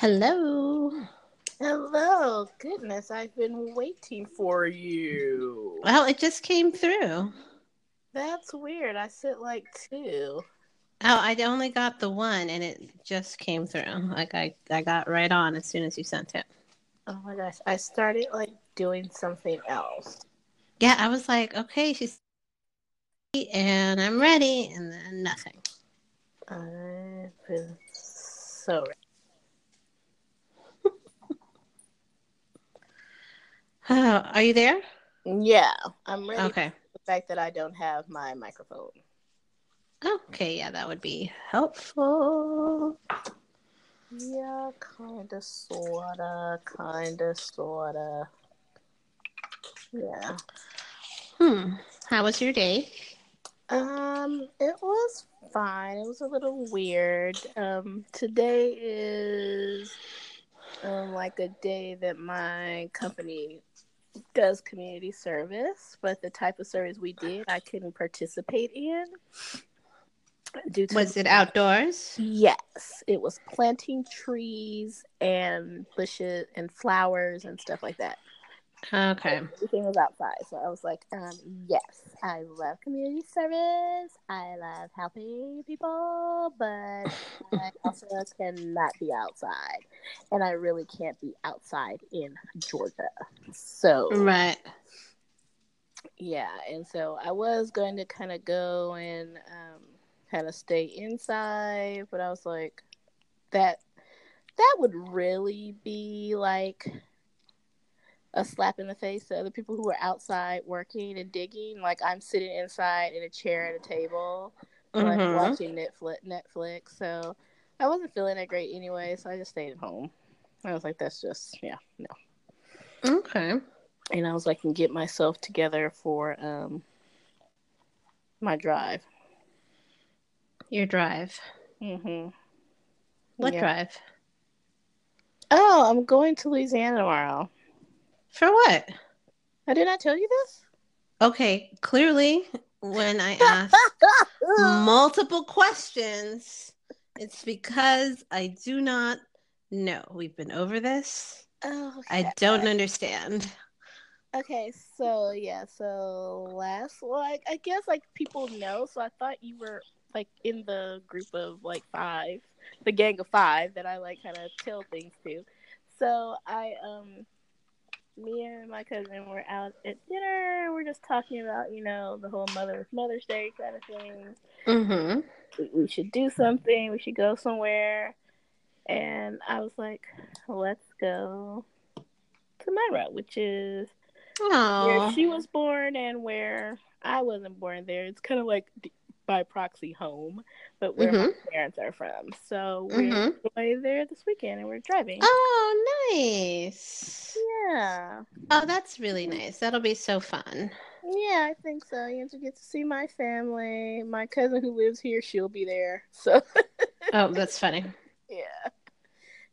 Hello. Goodness, I've been waiting for you. Well, it just came through. That's weird. I sent like two. Oh, I only got the one and it just came through. Like I, I got right on as soon as you sent it. Oh my gosh, I started like doing something else. Yeah, I was like, okay, she's and I'm ready, and then nothing. I've been so ready. Oh, are you there? Yeah, I'm ready. Okay. The fact that I don't have my microphone. Okay, yeah, that would be helpful. Yeah, kinda, sorta, kinda, sorta. Yeah. Hmm. How was your day? Um, it was fine. It was a little weird. Um, today is um like a day that my company does community service, but the type of service we did, I couldn't participate in. Due to Was it outdoors? Yes, it was planting trees and bushes and flowers and stuff like that. Okay. Everything was outside, so I was like, um, yes, I love community service. I love helping people, but I also cannot be outside, and I really can't be outside in Georgia. So Right. yeah, and so I was going to kind of go and um, kind of stay inside, but I was like, that that would really be like a slap in the face to other people who are outside working and digging. Like I'm sitting inside in a chair at a table, like Mhm. watching Netflix. Netflix. So I wasn't feeling that great anyway, so I just stayed at home. I was like, that's just yeah, no. Okay. And I was like, can get myself together for um my drive. Your drive. Mm-hmm. What Yeah. drive? Oh, I'm going to Louisiana tomorrow. For what? I did not tell you this. Okay, clearly, when I asked multiple questions, it's because I do not know. We've been over this. oh, I don't understand. Okay, so yeah, so last like I guess like people know, so I thought you were like in the group of like five, the gang of five that I like kind of tell things to. So I um me and my cousin were out at dinner we're just talking about, you know, the whole mother Mother's Day kind of thing. Mm-hmm. We, we should do something, we should go somewhere. And I was like, let's go to Monroe, which is where Oh. she was born and where I wasn't born there. It's kind of like d- by proxy home, but where my parents are from. So we're Mhm. going there this weekend and we're driving. Oh, nice. Yeah. Oh, that's really nice. That'll be so fun. Yeah, I think so. You have to get to see my family. My cousin who lives here, she'll be there. So Oh, that's funny. yeah.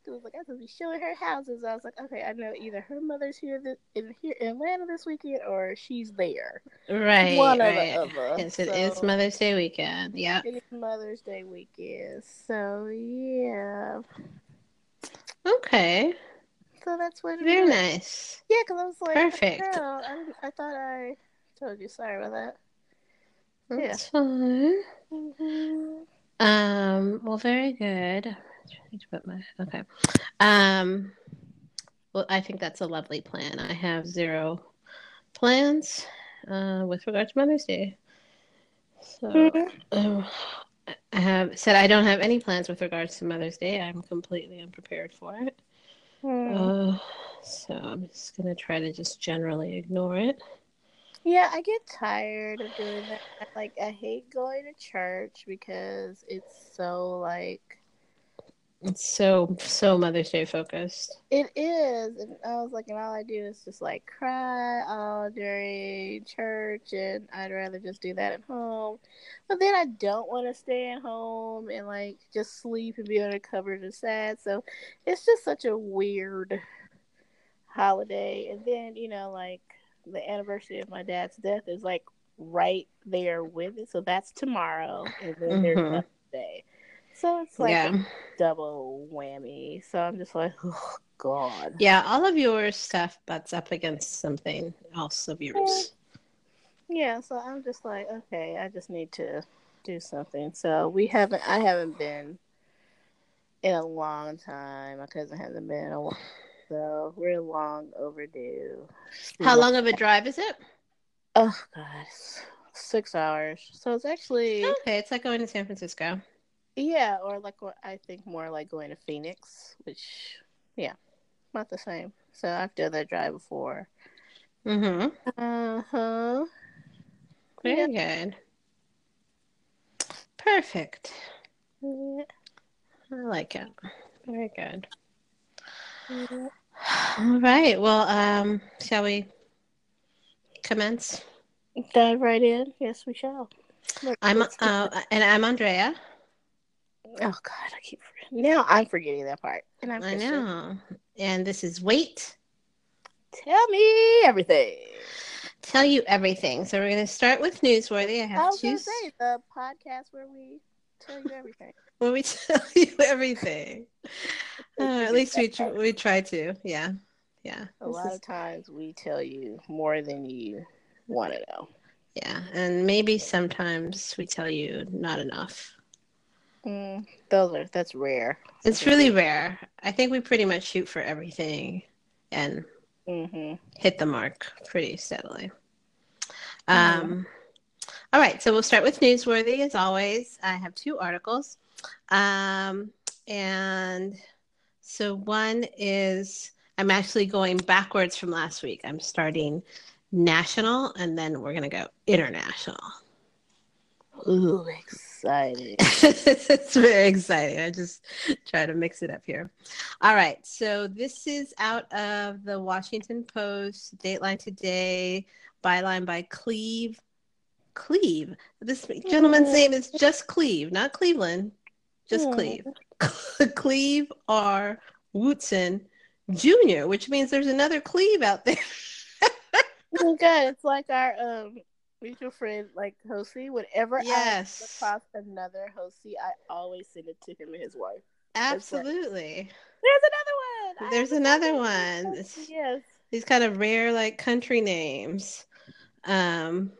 She was like, I could be showing her houses. I was like, okay, I know either her mother's here this, in here in Atlanta this weekend or she's there. Right. One right. the other. Yes, it is So- Mother's Day weekend. Yeah. It is Mother's Day weekend. So yeah. Okay. So that's what it Very is. nice. Yeah, because I was like, Perfect. Girl, I, I thought I told you. Sorry about that. Yeah. That's fine. Mm-hmm. Um, well, very good. Trying to put my okay. Um, well, I think that's a lovely plan. I have zero plans uh, with regard to Mother's Day. So Mhm. um, I have said I don't have any plans with regards to Mother's Day. I'm completely unprepared for it. Uh, so I'm just gonna try to just generally ignore it. Yeah, I get tired of doing that. Like, I hate going to church because it's so like It's so so Mother's Day focused. It is, and I was like, and all I do is just like cry all during church, and I'd rather just do that at home. But then I don't want to stay at home and like just sleep and be under covers and sad. So it's just such a weird holiday. And then you know, like the anniversary of my dad's death is like right there with it. So that's tomorrow, and then mm-hmm. there's Day. So it's like yeah. double whammy. So I'm just like, oh god. Yeah, all of your stuff butts up against something else of yours. Yeah, so I'm just like, okay, I just need to do something. So we haven't I haven't been in a long time. My cousin hasn't been in a while. So we're long overdue. How long of a drive is it? Oh god. Six hours. So it's actually Okay, it's like going to San Francisco. Yeah, or like I think more like going to Phoenix, which yeah, not the same. So I've done that drive before. Mhm. Uh huh. Very yeah. good. Perfect. Yeah. I like it. Very good. Yeah. All right. Well, um, shall we commence? Dive right in. Yes, we shall. I'm uh, and I'm Andrea. Oh God, I keep now I'm forgetting that part. And I'm I know. And this is wait. Tell me everything. Tell you everything. So we're going to start with newsworthy. I have I to say the podcast where we tell you everything. where we tell you everything. uh, at least we tr- we try to. Yeah, yeah. A this lot is... of times we tell you more than you want to know. Yeah, and maybe sometimes we tell you not enough. Mm, those are that's rare. It's really rare. I think we pretty much shoot for everything and mm-hmm. hit the mark pretty steadily. Mm-hmm. Um, all right, so we'll start with newsworthy as always. I have two articles, um, and so one is I'm actually going backwards from last week. I'm starting national, and then we're gonna go international. Ooh, exciting. it's very exciting. I just try to mix it up here. All right. So this is out of the Washington Post, Dateline Today, byline by Cleve. Cleve. This gentleman's name is just Cleve, not Cleveland, just Cleve. Cleve R. Wootson Jr., which means there's another Cleve out there. oh, God. It's like our um, mutual friend like Josie, whenever yes. I cross another Josie, I always send it to him and his wife. Absolutely. There's another one. There's another one. Yes. These kind of rare like country names. Um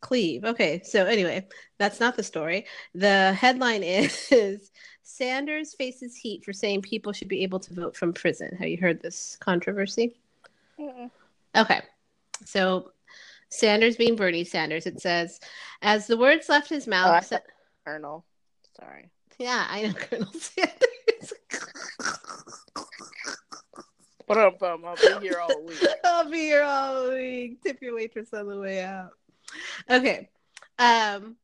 Cleve. Okay, so anyway, that's not the story. The headline is Sanders faces heat for saying people should be able to vote from prison. Have you heard this controversy? Mm-mm. Okay. So Sanders being Bernie Sanders, it says, as the words left his mouth. Oh, Colonel. Sorry. Yeah, I know Colonel Sanders. But I'll be here all week. I'll be here all week. Tip your waitress on the way out. Okay. Um,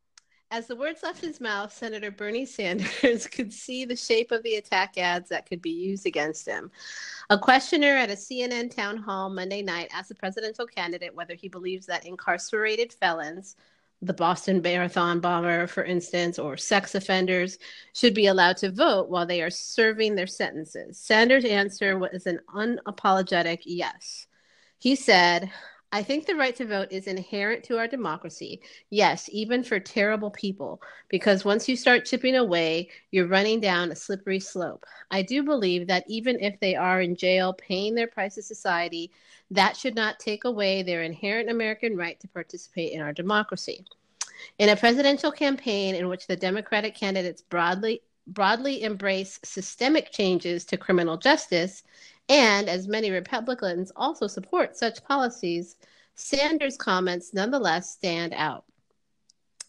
as the words left his mouth, Senator Bernie Sanders could see the shape of the attack ads that could be used against him. A questioner at a CNN town hall Monday night asked the presidential candidate whether he believes that incarcerated felons, the Boston Marathon bomber, for instance, or sex offenders, should be allowed to vote while they are serving their sentences. Sanders' answer was an unapologetic yes. He said, I think the right to vote is inherent to our democracy. Yes, even for terrible people, because once you start chipping away, you're running down a slippery slope. I do believe that even if they are in jail paying their price to society, that should not take away their inherent American right to participate in our democracy. In a presidential campaign in which the Democratic candidates broadly broadly embrace systemic changes to criminal justice, and as many Republicans also support such policies, Sanders' comments nonetheless stand out.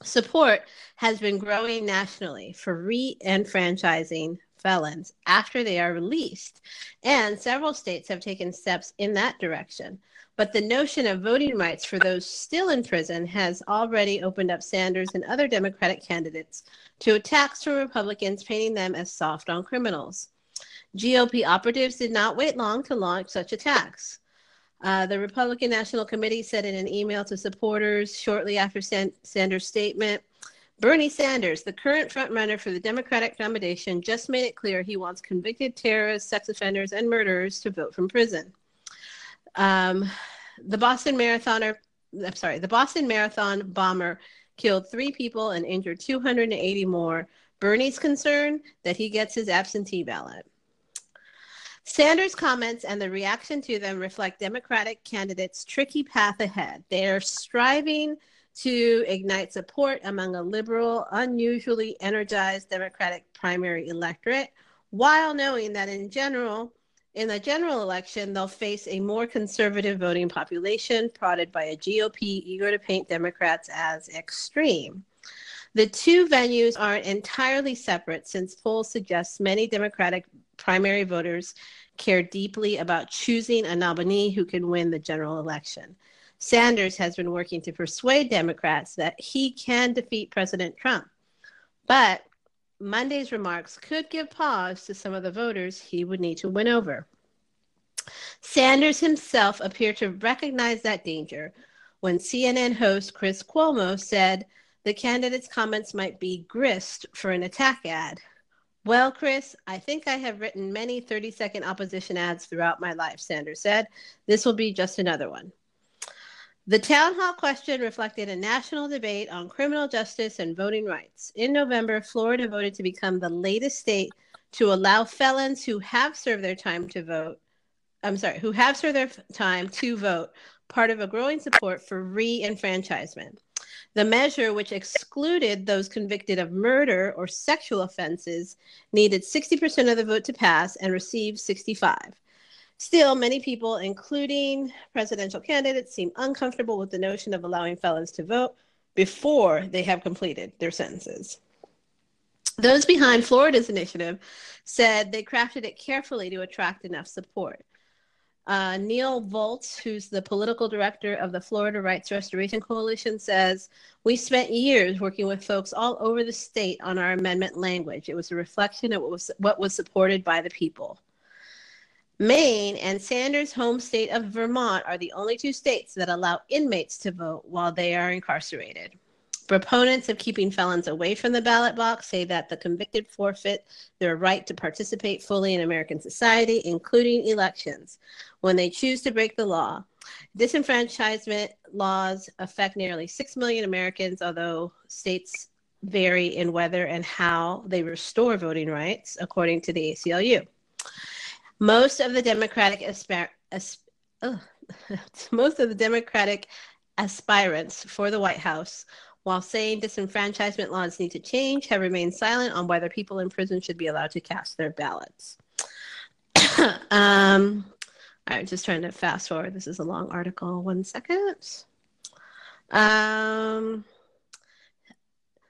Support has been growing nationally for re enfranchising felons after they are released, and several states have taken steps in that direction. But the notion of voting rights for those still in prison has already opened up Sanders and other Democratic candidates to attacks from Republicans, painting them as soft on criminals. GOP operatives did not wait long to launch such attacks. Uh, the Republican National Committee said in an email to supporters shortly after San- Sanders' statement Bernie Sanders, the current frontrunner for the Democratic nomination, just made it clear he wants convicted terrorists, sex offenders, and murderers to vote from prison. Um, the Boston Marathoner, I'm sorry, the Boston Marathon bomber killed three people and injured 280 more. Bernie's concern that he gets his absentee ballot. Sanders' comments and the reaction to them reflect Democratic candidates' tricky path ahead. They are striving to ignite support among a liberal, unusually energized Democratic primary electorate, while knowing that in general, in the general election, they'll face a more conservative voting population prodded by a GOP eager to paint Democrats as extreme. The two venues aren't entirely separate since polls suggest many Democratic primary voters care deeply about choosing a nominee who can win the general election. Sanders has been working to persuade Democrats that he can defeat President Trump. But Monday's remarks could give pause to some of the voters he would need to win over. Sanders himself appeared to recognize that danger when CNN host Chris Cuomo said the candidate's comments might be grist for an attack ad. Well, Chris, I think I have written many 30 second opposition ads throughout my life, Sanders said. This will be just another one. The town hall question reflected a national debate on criminal justice and voting rights. In November, Florida voted to become the latest state to allow felons who have served their time to vote, I'm sorry, who have served their time to vote, part of a growing support for re enfranchisement. The measure, which excluded those convicted of murder or sexual offenses, needed 60% of the vote to pass and received 65. Still, many people, including presidential candidates, seem uncomfortable with the notion of allowing felons to vote before they have completed their sentences. Those behind Florida's initiative said they crafted it carefully to attract enough support. Uh, Neil Volz, who's the political director of the Florida Rights Restoration Coalition, says, We spent years working with folks all over the state on our amendment language. It was a reflection of what was, what was supported by the people. Maine and Sanders' home state of Vermont are the only two states that allow inmates to vote while they are incarcerated. Proponents of keeping felons away from the ballot box say that the convicted forfeit their right to participate fully in American society, including elections, when they choose to break the law. Disenfranchisement laws affect nearly 6 million Americans, although states vary in whether and how they restore voting rights, according to the ACLU. Most of the Democratic asp- most of the Democratic aspirants for the White House, while saying disenfranchisement laws need to change, have remained silent on whether people in prison should be allowed to cast their ballots. um, right, just trying to fast forward. This is a long article. One second. Um,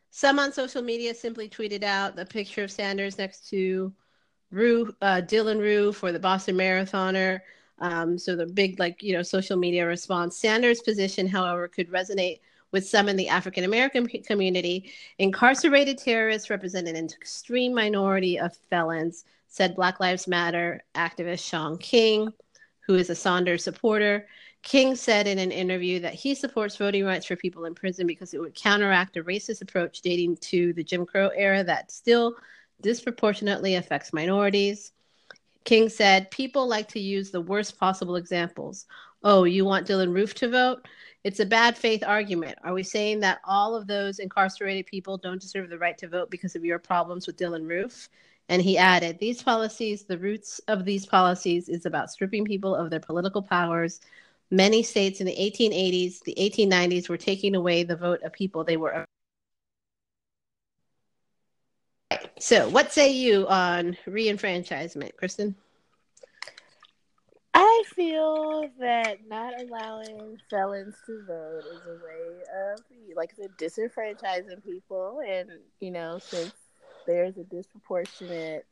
some on social media simply tweeted out the picture of Sanders next to Rue, uh, Dylann Roof for the Boston Marathoner. Um, so the big, like, you know, social media response. Sanders' position, however, could resonate with some in the African American community. Incarcerated terrorists represent an extreme minority of felons, said Black Lives Matter activist Shaun King, who is a Sanders supporter. King said in an interview that he supports voting rights for people in prison because it would counteract a racist approach dating to the Jim Crow era that still disproportionately affects minorities. King said, People like to use the worst possible examples. Oh, you want Dylann Roof to vote? It's a bad faith argument. Are we saying that all of those incarcerated people don't deserve the right to vote because of your problems with Dylann Roof? And he added, These policies, the roots of these policies is about stripping people of their political powers. Many states in the 1880s, the 1890s were taking away the vote of people they were So, what say you on reenfranchisement, Kristen? I feel that not allowing felons to vote is a way of, like I said, disenfranchising people. And, you know, since there's a disproportionate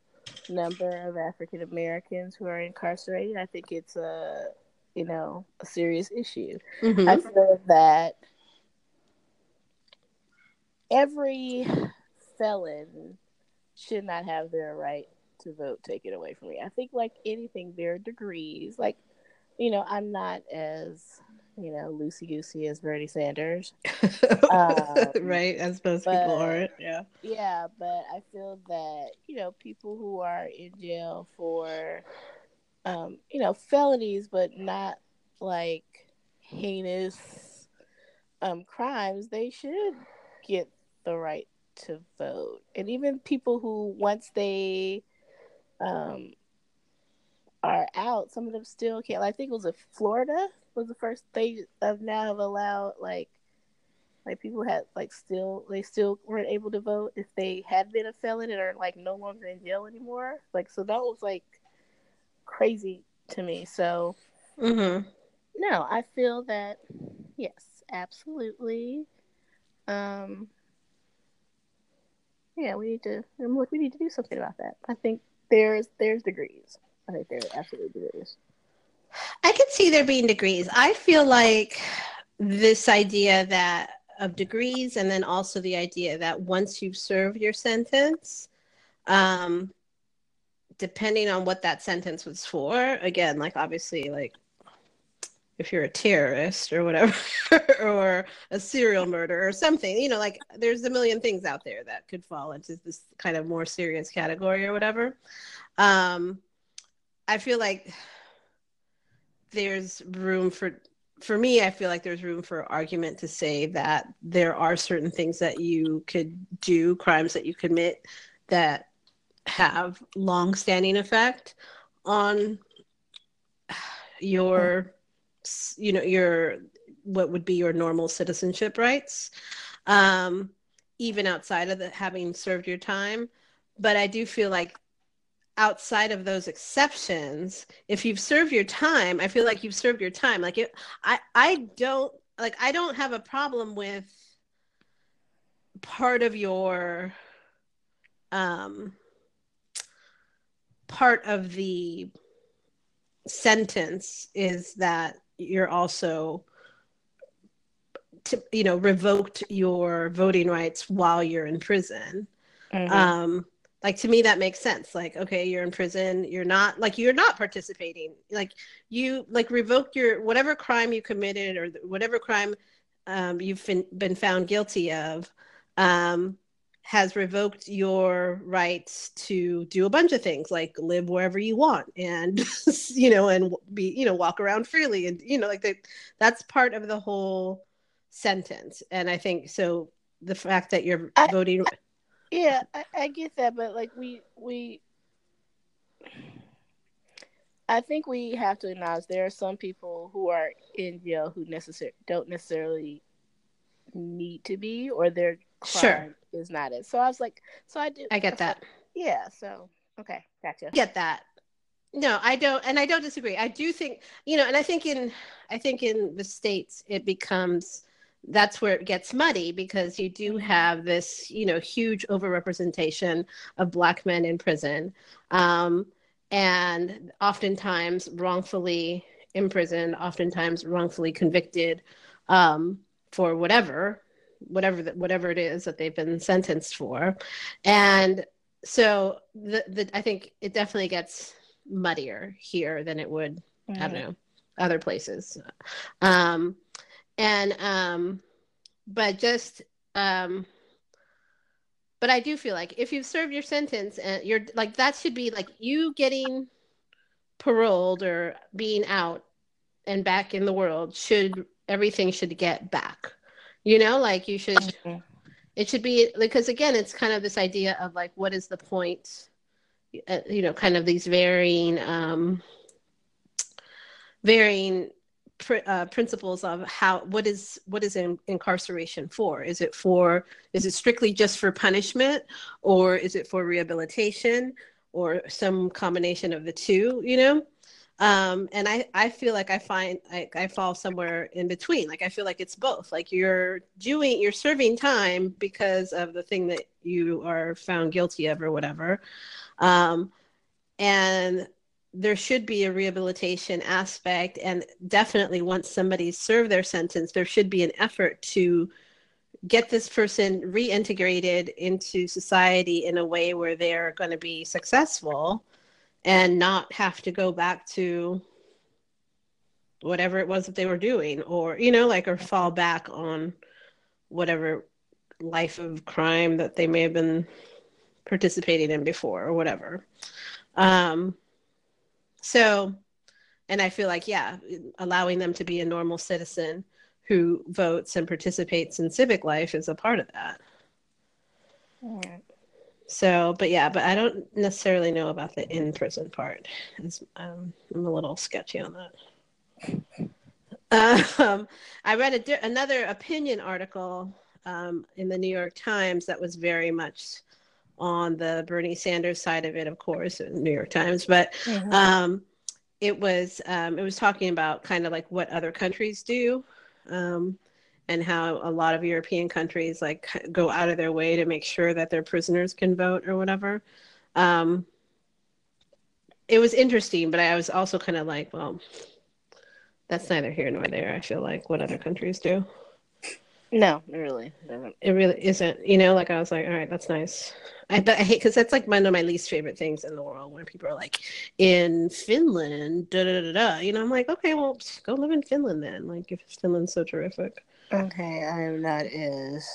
number of African Americans who are incarcerated. I think it's a you know a serious issue. Mm-hmm. I feel that every felon should not have their right to vote taken away from me. I think like anything, there are degrees. Like, you know, I'm not as you know loosey goosey as Bernie Sanders, um, right? As most but, people are. Yeah. Yeah, but I feel that you know people who are in jail for, um, you know, felonies, but not like heinous um crimes, they should get the right to vote. And even people who once they um are out, some of them still can't. I think it was a Florida was the first they have now have allowed like like people had like still they still weren't able to vote if they had been a felon and are like no longer in jail anymore. Like so that was like crazy to me. So mm-hmm. no, I feel that yes, absolutely. Um yeah, we need to we need to do something about that. I think there's there's degrees. I think there are absolutely degrees. I could see there being degrees. I feel like this idea that of degrees, and then also the idea that once you've served your sentence, um, depending on what that sentence was for, again, like obviously, like if you're a terrorist or whatever, or a serial murderer or something, you know, like there's a million things out there that could fall into this kind of more serious category or whatever. Um, I feel like there's room for for me i feel like there's room for argument to say that there are certain things that you could do crimes that you commit that have long standing effect on your you know your what would be your normal citizenship rights um even outside of the having served your time. But i do feel like outside of those exceptions if you've served your time i feel like you've served your time. Like it, i i don't like i don't have a problem with part of your um part of the sentence is that you're also to, you know revoked your voting rights while you're in prison. Mm-hmm. um like to me that makes sense. Like okay you're in prison. You're not like you're not participating. Like you like revoke your whatever crime you committed or whatever crime um, you've been, been found guilty of um, has revoked your rights to do a bunch of things like live wherever you want and you know and be you know walk around freely and you know like that that's part of the whole sentence. And i think so the fact that you're I, voting I, yeah, I, I get that, but like we we I think we have to acknowledge there are some people who are in jail who necessarily don't necessarily need to be or their crime sure. is not it. So I was like, so I do. I get that. yeah. So okay, gotcha. Get that. No, I don't, and I don't disagree. I do think you know, and I think in I think in the states it becomes that's where it gets muddy because you do mm-hmm. have this, you know, huge overrepresentation of black men in prison, um, and oftentimes wrongfully imprisoned, oftentimes wrongfully convicted um, for whatever, whatever that whatever it is that they've been sentenced for, and so the, the I think it definitely gets muddier here than it would mm-hmm. I don't know other places. Um, and um but just um but i do feel like if you've served your sentence and you're like that should be like you getting paroled or being out and back in the world should everything should get back you know like you should okay. it should be because again it's kind of this idea of like what is the point uh, you know kind of these varying um varying pr- uh, principles of how what is what is in, incarceration for is it for is it strictly just for punishment or is it for rehabilitation or some combination of the two you know um, and I, I feel like I find I, I fall somewhere in between. Like I feel like it's both. Like you're doing you're serving time because of the thing that you are found guilty of or whatever. Um, and there should be a rehabilitation aspect and definitely once somebody's served their sentence there should be an effort to get this person reintegrated into society in a way where they're going to be successful and not have to go back to whatever it was that they were doing or you know like or fall back on whatever life of crime that they may have been participating in before or whatever um so, and I feel like, yeah, allowing them to be a normal citizen who votes and participates in civic life is a part of that. So, but yeah, but I don't necessarily know about the in prison part. Um, I'm a little sketchy on that. Um, I read a di- another opinion article um, in the New York Times that was very much on the Bernie Sanders side of it, of course, in the New York Times, but mm-hmm. um, it was um, it was talking about kind of like what other countries do, um, and how a lot of European countries like go out of their way to make sure that their prisoners can vote or whatever. Um, it was interesting, but I was also kind of like, well, that's neither here nor there. I feel like what other countries do. No, it really doesn't. It really isn't. You know, like I was like, all right, that's nice. I but I hate because that's like one of my least favorite things in the world when people are like in Finland, da da da da. You know, I'm like, okay, well, go live in Finland then. Like, if Finland's so terrific. Okay, I am not is.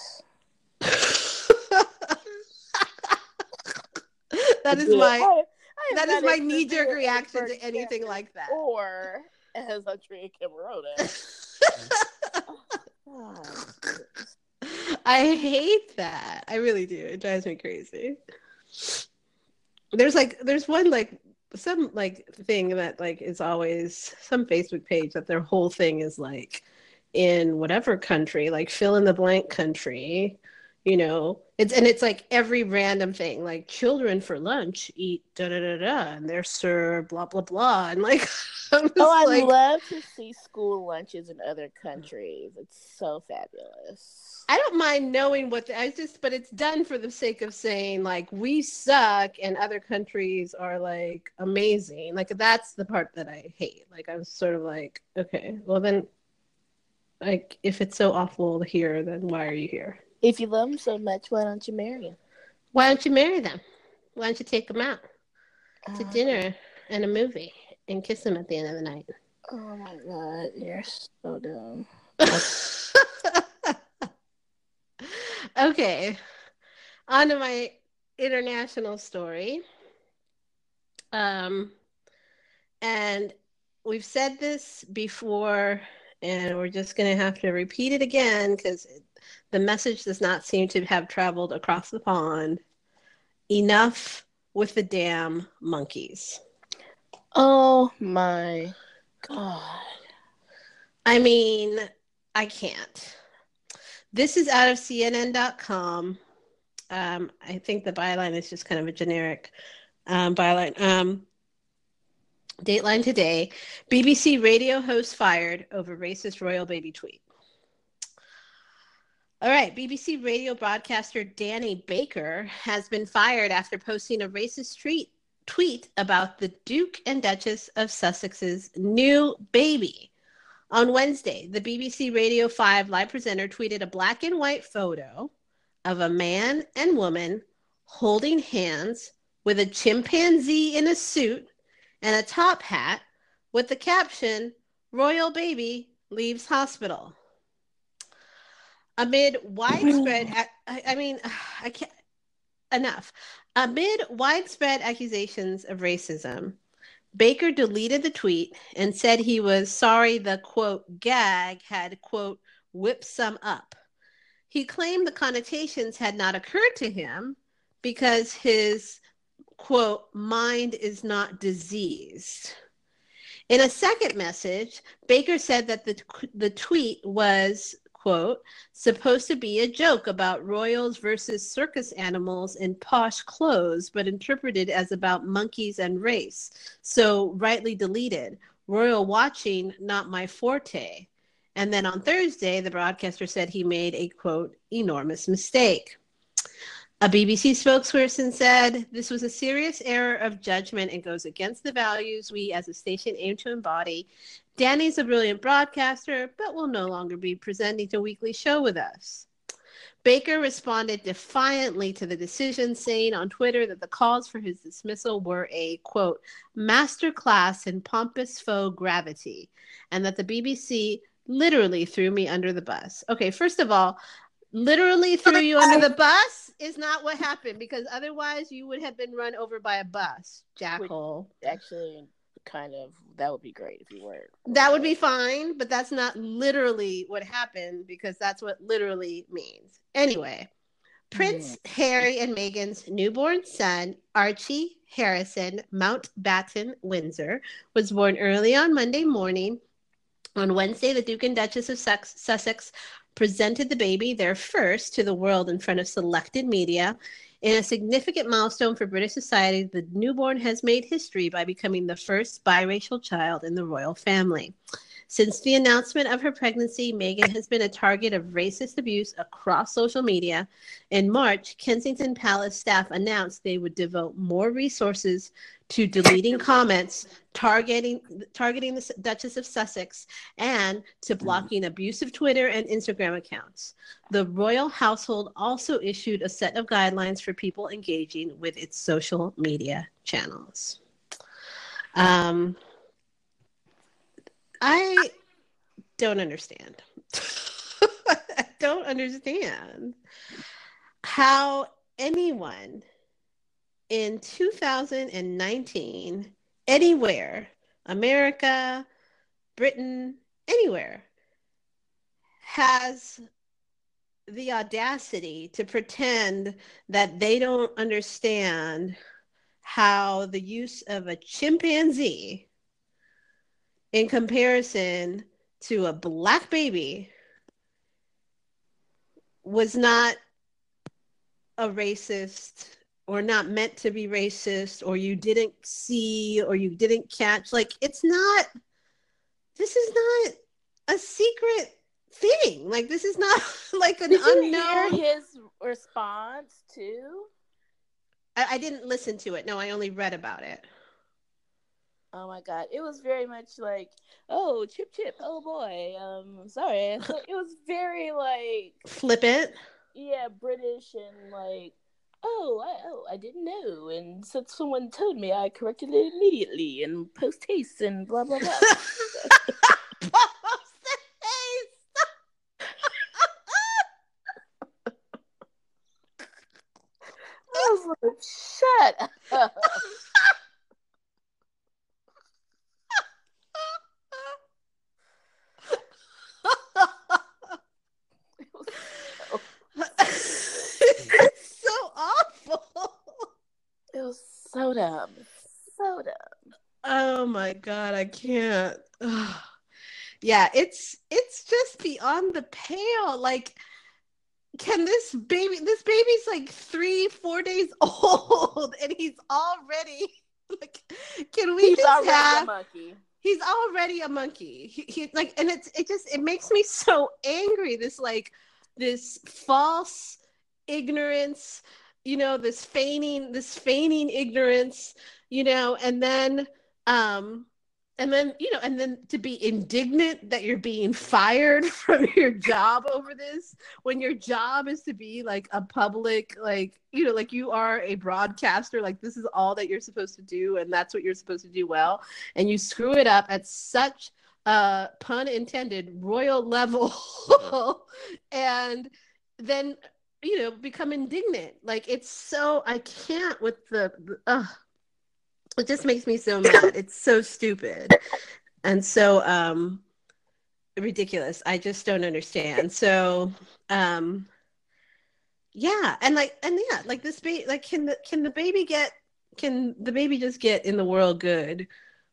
that is my I, I that is my knee jerk reaction to anything like that. Or as Andrea Kim wrote it. I hate that. I really do. It drives me crazy. There's like there's one like some like thing that like is always some Facebook page that their whole thing is like in whatever country, like fill in the blank country, you know. It's and it's like every random thing, like children for lunch eat da da da da, and they're served blah blah blah, and like. oh, I like, love to see school lunches in other countries. It's so fabulous. I don't mind knowing what the, I just, but it's done for the sake of saying like we suck and other countries are like amazing. Like that's the part that I hate. Like I'm sort of like, okay, well then, like if it's so awful here, then why are you here? If you love them so much, why don't you marry them? Why don't you marry them? Why don't you take them out to uh, dinner and a movie? and kiss them at the end of the night. Oh my god, you're so dumb. okay, on to my international story. Um, and we've said this before, and we're just going to have to repeat it again because the message does not seem to have traveled across the pond. Enough with the damn monkeys. Oh my god. I mean, I can't. This is out of CNN.com. Um, I think the byline is just kind of a generic um, byline. Um, Dateline today BBC radio host fired over racist royal baby tweet. All right, BBC radio broadcaster Danny Baker has been fired after posting a racist tweet tweet about the Duke and Duchess of Sussex's new baby. On Wednesday, the BBC Radio 5 live presenter tweeted a black and white photo of a man and woman holding hands with a chimpanzee in a suit and a top hat with the caption, Royal Baby Leaves Hospital. Amid widespread, I, I mean, I can't, enough. Amid widespread accusations of racism, Baker deleted the tweet and said he was sorry the quote gag had quote whipped some up. He claimed the connotations had not occurred to him because his quote mind is not diseased. In a second message, Baker said that the, the tweet was quote, supposed to be a joke about royals versus circus animals in posh clothes, but interpreted as about monkeys and race. So rightly deleted. Royal watching, not my forte. And then on Thursday, the broadcaster said he made a quote, enormous mistake. A BBC spokesperson said this was a serious error of judgment and goes against the values we as a station aim to embody. Danny's a brilliant broadcaster, but will no longer be presenting the weekly show with us. Baker responded defiantly to the decision, saying on Twitter that the calls for his dismissal were a quote, masterclass in pompous faux gravity, and that the BBC literally threw me under the bus. Okay, first of all, literally threw you under the bus is not what happened because otherwise you would have been run over by a bus, jackhole. Actually, kind of that would be great if you weren't. That would be fine, but that's not literally what happened because that's what literally means. Anyway, Prince mm. Harry and Meghan's newborn son, Archie Harrison Mountbatten Windsor, was born early on Monday morning. On Wednesday, the Duke and Duchess of Sussex presented the baby, their first, to the world in front of selected media. In a significant milestone for British society, the newborn has made history by becoming the first biracial child in the royal family. Since the announcement of her pregnancy, Meghan has been a target of racist abuse across social media. In March, Kensington Palace staff announced they would devote more resources to deleting comments targeting targeting the Duchess of Sussex and to mm-hmm. blocking abusive Twitter and Instagram accounts. The royal household also issued a set of guidelines for people engaging with its social media channels. Um, I don't understand. I don't understand how anyone in 2019 anywhere, America, Britain, anywhere, has the audacity to pretend that they don't understand how the use of a chimpanzee in comparison to a black baby was not a racist or not meant to be racist or you didn't see or you didn't catch. Like it's not this is not a secret thing. Like this is not like an Did unknown. his response too? I, I didn't listen to it. No i only read about it Oh my god, it was very much like, oh, chip chip, oh boy, um, sorry. So it was very like flippant. Yeah, British and like oh, I, oh, I didn't know. And since someone told me, I corrected it immediately and post haste and blah, blah, blah. post haste! I was like, shut up. It was so dumb. So dumb. Oh my god, I can't. Ugh. Yeah, it's it's just beyond the pale. Like, can this baby this baby's like three, four days old and he's already like can we he's just already have a monkey. He's already a monkey. He, he like and it's it just it makes me so angry. This like this false ignorance you know this feigning this feigning ignorance you know and then um and then you know and then to be indignant that you're being fired from your job over this when your job is to be like a public like you know like you are a broadcaster like this is all that you're supposed to do and that's what you're supposed to do well and you screw it up at such a pun intended royal level and then you know become indignant. Like it's so i can't with the, uh, it just makes me so mad it's so stupid and so um ridiculous i just don't understand so um yeah and like and yeah like this baby like can the can the baby get can the baby just get in the world good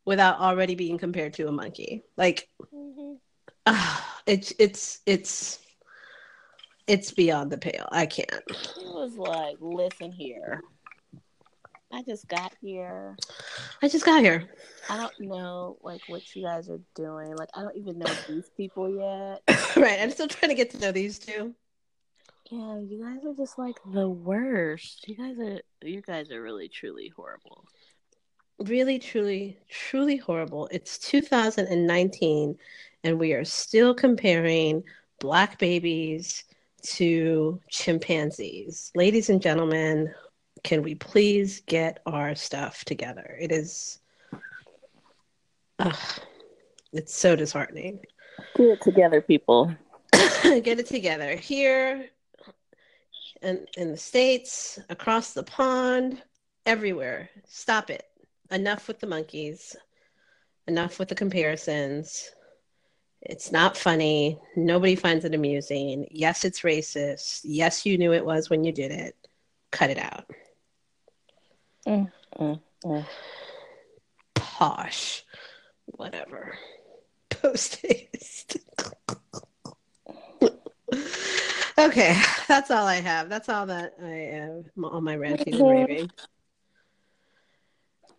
without already being compared to a monkey like mm-hmm. uh, it's it's it's it's beyond the pale. I can't. It was like, listen here. I just got here. I just got here. I don't know like what you guys are doing. Like I don't even know these people yet. right. I'm still trying to get to know these two. Yeah, you guys are just like the worst. You guys are you guys are really truly horrible. Really, truly, truly horrible. It's 2019, and we are still comparing black babies to chimpanzees. Ladies and gentlemen, can we please get our stuff together? It is, ugh, it's so disheartening. Get it together, people. get it together here in, in the States, across the pond, everywhere. Stop it. Enough with the monkeys. Enough with the comparisons. It's not funny. Nobody finds it amusing. Yes, it's racist. Yes, you knew it was when you did it. Cut it out. Mm, mm, mm. Posh. Whatever. Post haste. okay, that's all I have. That's all that I have on my ranting and raving.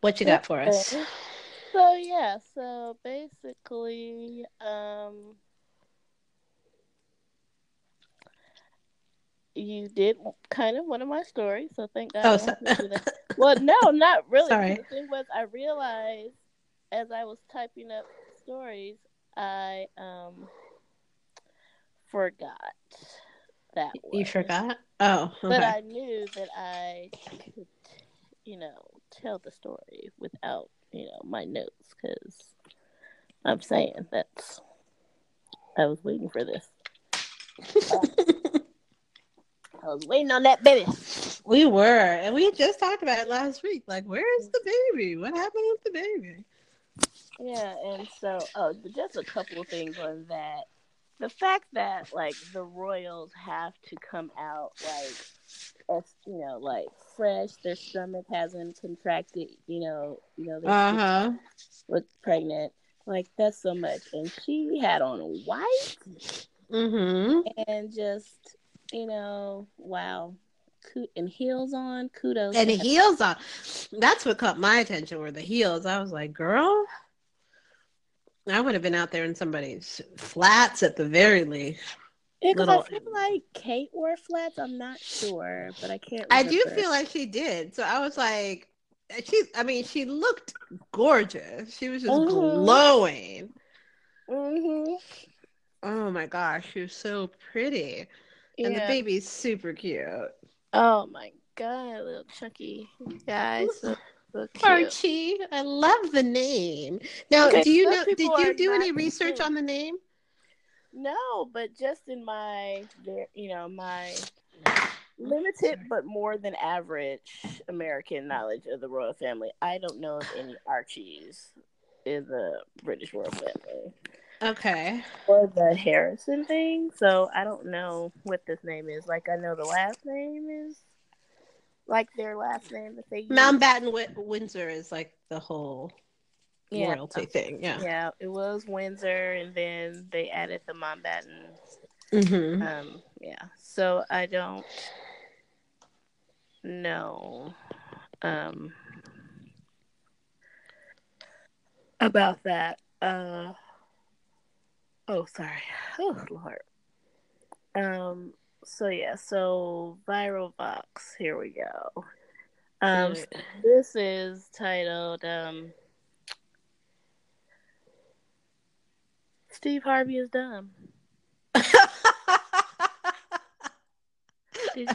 What you got for us? So yeah, so basically, um, you did kind of one of my stories, so thank God. Oh, so- well, no, not really. Sorry. The thing was, I realized as I was typing up stories, I um forgot that. You one. forgot? Oh, okay. But I knew that I could, you know, tell the story without, you know, my notes because I'm saying that's. I was waiting for this. I was waiting on that baby. we were, and we just talked about it last week. Like, where is the baby? What happened with the baby? Yeah, and so oh, just a couple of things on that. The fact that like the Royals have to come out like as you know, like fresh, their stomach hasn't contracted, you know, you know, they're Uh huh. was pregnant. Like that's so much. And she had on white Mm-hmm. and just, you know, wow. And heels on, kudos. And to the her. heels on. That's what caught my attention were the heels. I was like, girl, I would have been out there in somebody's flats at the very least. Yeah, 'cause little- I feel like Kate wore flats. I'm not sure, but I can't. I do feel like she did. So I was like, she. I mean, she looked gorgeous. She was just Mhm. glowing. Mhm. Oh my gosh, she was so pretty, and the baby's super cute. Oh my god, little chunky guys. So, so. Archie, I love the name. Now, Okay, do you know? Did you do any research cute. on the name? No, but just in my, you know, my limited but more than average American knowledge of the royal family, I don't know of any Archies in the British royal family Okay. or the Harrison thing. So I don't know what this name is. Like I know the last name is like their last name that they. Mountbatten Wi- Windsor is like the whole Yeah. royalty thing. Yeah. Yeah, it was Windsor, and then they added the Mountbatten. Mm-hmm. Um, yeah. So I don't know um, about that. Uh, oh, sorry. Oh, Lord. Um. So yeah. So viral vox. Here we go. Um. Good. This is titled um, "Steve Harvey is dumb."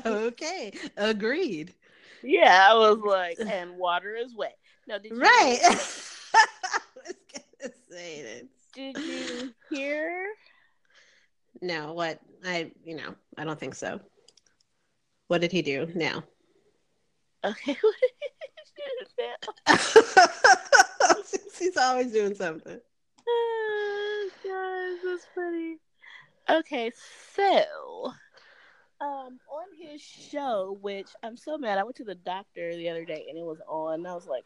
Okay. Agreed. Yeah, I was like, and water is wet. No, Right. I was gonna say it. Did you hear? No, what I you know, I don't think so. What did he do now? Okay, what did you do now? He's always doing something. Oh, guys, that's funny. Okay, so um on his show, which I'm so mad, I went to the doctor the other day and it was on. And I was like,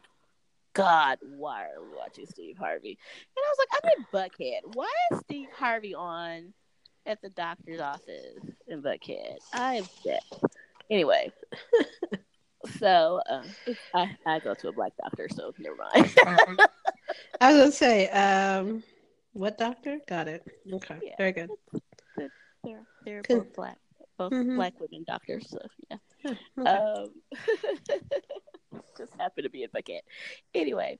God, why are we watching Steve Harvey? And I was like, I'm in Buckhead. Why is Steve Harvey on at the doctor's office in Buckhead? I am upset. Anyway, so um, I I go to a black doctor, so never mind. I was gonna say, um, what doctor? Got it. Okay, Yeah. very good. they're they're Con- both black. both Mhm. black women doctors. So yeah. Okay. Um, just happened to be in Buckhead. Anyway,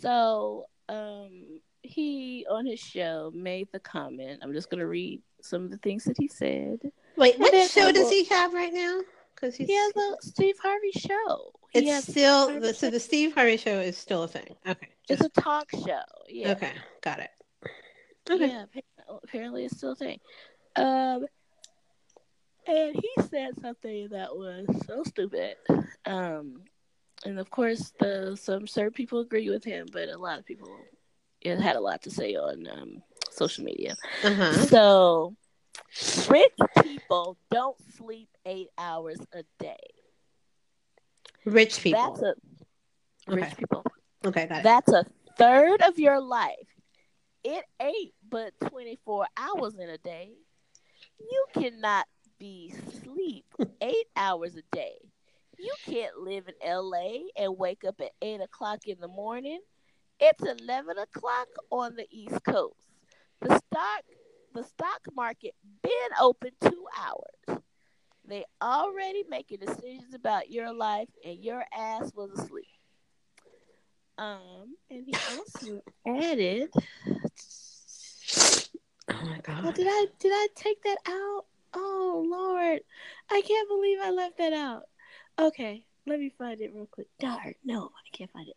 so um, he on his show made the comment. I'm just gonna read some of the things that he said. Wait, what show does he have right now? Because He has a Steve Harvey show. He it's has, still the, so the Steve Harvey show is still a thing. Okay, it's a talk show. Yeah. okay, got it. Okay. Yeah, apparently it's still a thing. Um, and he said something that was so stupid. Um, and of course, the some certain people agree with him, but a lot of people it had a lot to say on um, social media. Uh huh. So, rich people don't sleep eight hours a day. Rich people. That's a rich Okay. people. okay, got it. That's a third of your life. It ain't but 24 hours in a day. You cannot be sleep eight hours a day. You can't live in LA and wake up at 8 o'clock in the morning. It's 11 o'clock on the East Coast. The stock, the stock market been open two hours. They already making decisions about your life, and your ass was asleep. Um, and he also added. oh my god. did I did I take that out? Oh Lord, I can't believe I left that out. Okay, let me find it real quick. Darn, no, I can't find it.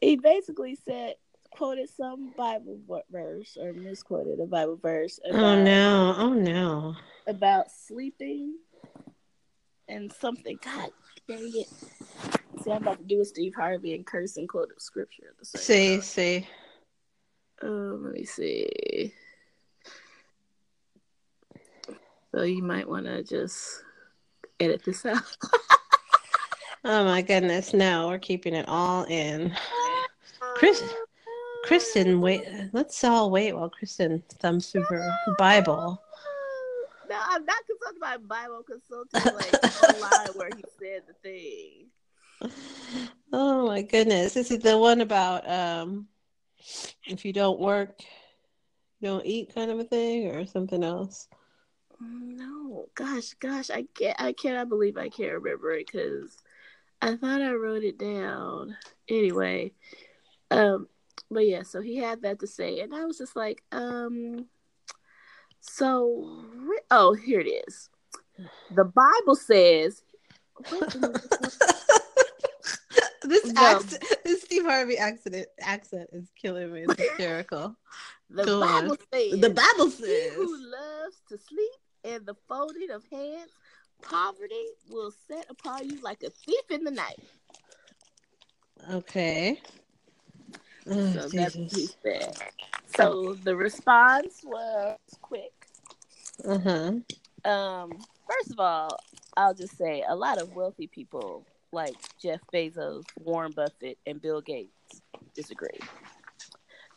He basically said, quoted some Bible verse or misquoted a Bible verse. About, Oh no. Oh no. About sleeping and something. God dang it. See, I'm about to do a Steve Harvey and curse and quote a scripture at the same See, time. see. Um, let me see. So you might want to just edit this out. Oh my goodness. No, we're keeping it all in. Chris- Kristen, wait. Let's all wait while Kristen thumbs through her Bible. No, I'm not concerned about Bible consulting like a online where he said the thing. Oh my goodness. This is the one about um if you don't work, you don't eat kind of a thing or something else. No, gosh, gosh, I can't. I cannot believe I can't remember it because I thought I wrote it down. Anyway, um, but yeah, so he had that to say, and I was just like, um, so oh, here it is. The Bible says. Wait a minute. this No. accent, this Steve Harvey accident accent is killing me. It's hysterical. The Go on. Bible says. The Bible He says. who loves to sleep and the folding of hands, poverty will set upon you like a thief in the night. Okay. Oh, so that's what he Jesus. said. So the response was quick. Uh huh. Um, first of all, I'll just say a lot of wealthy people like Jeff Bezos, Warren Buffett, and Bill Gates disagree.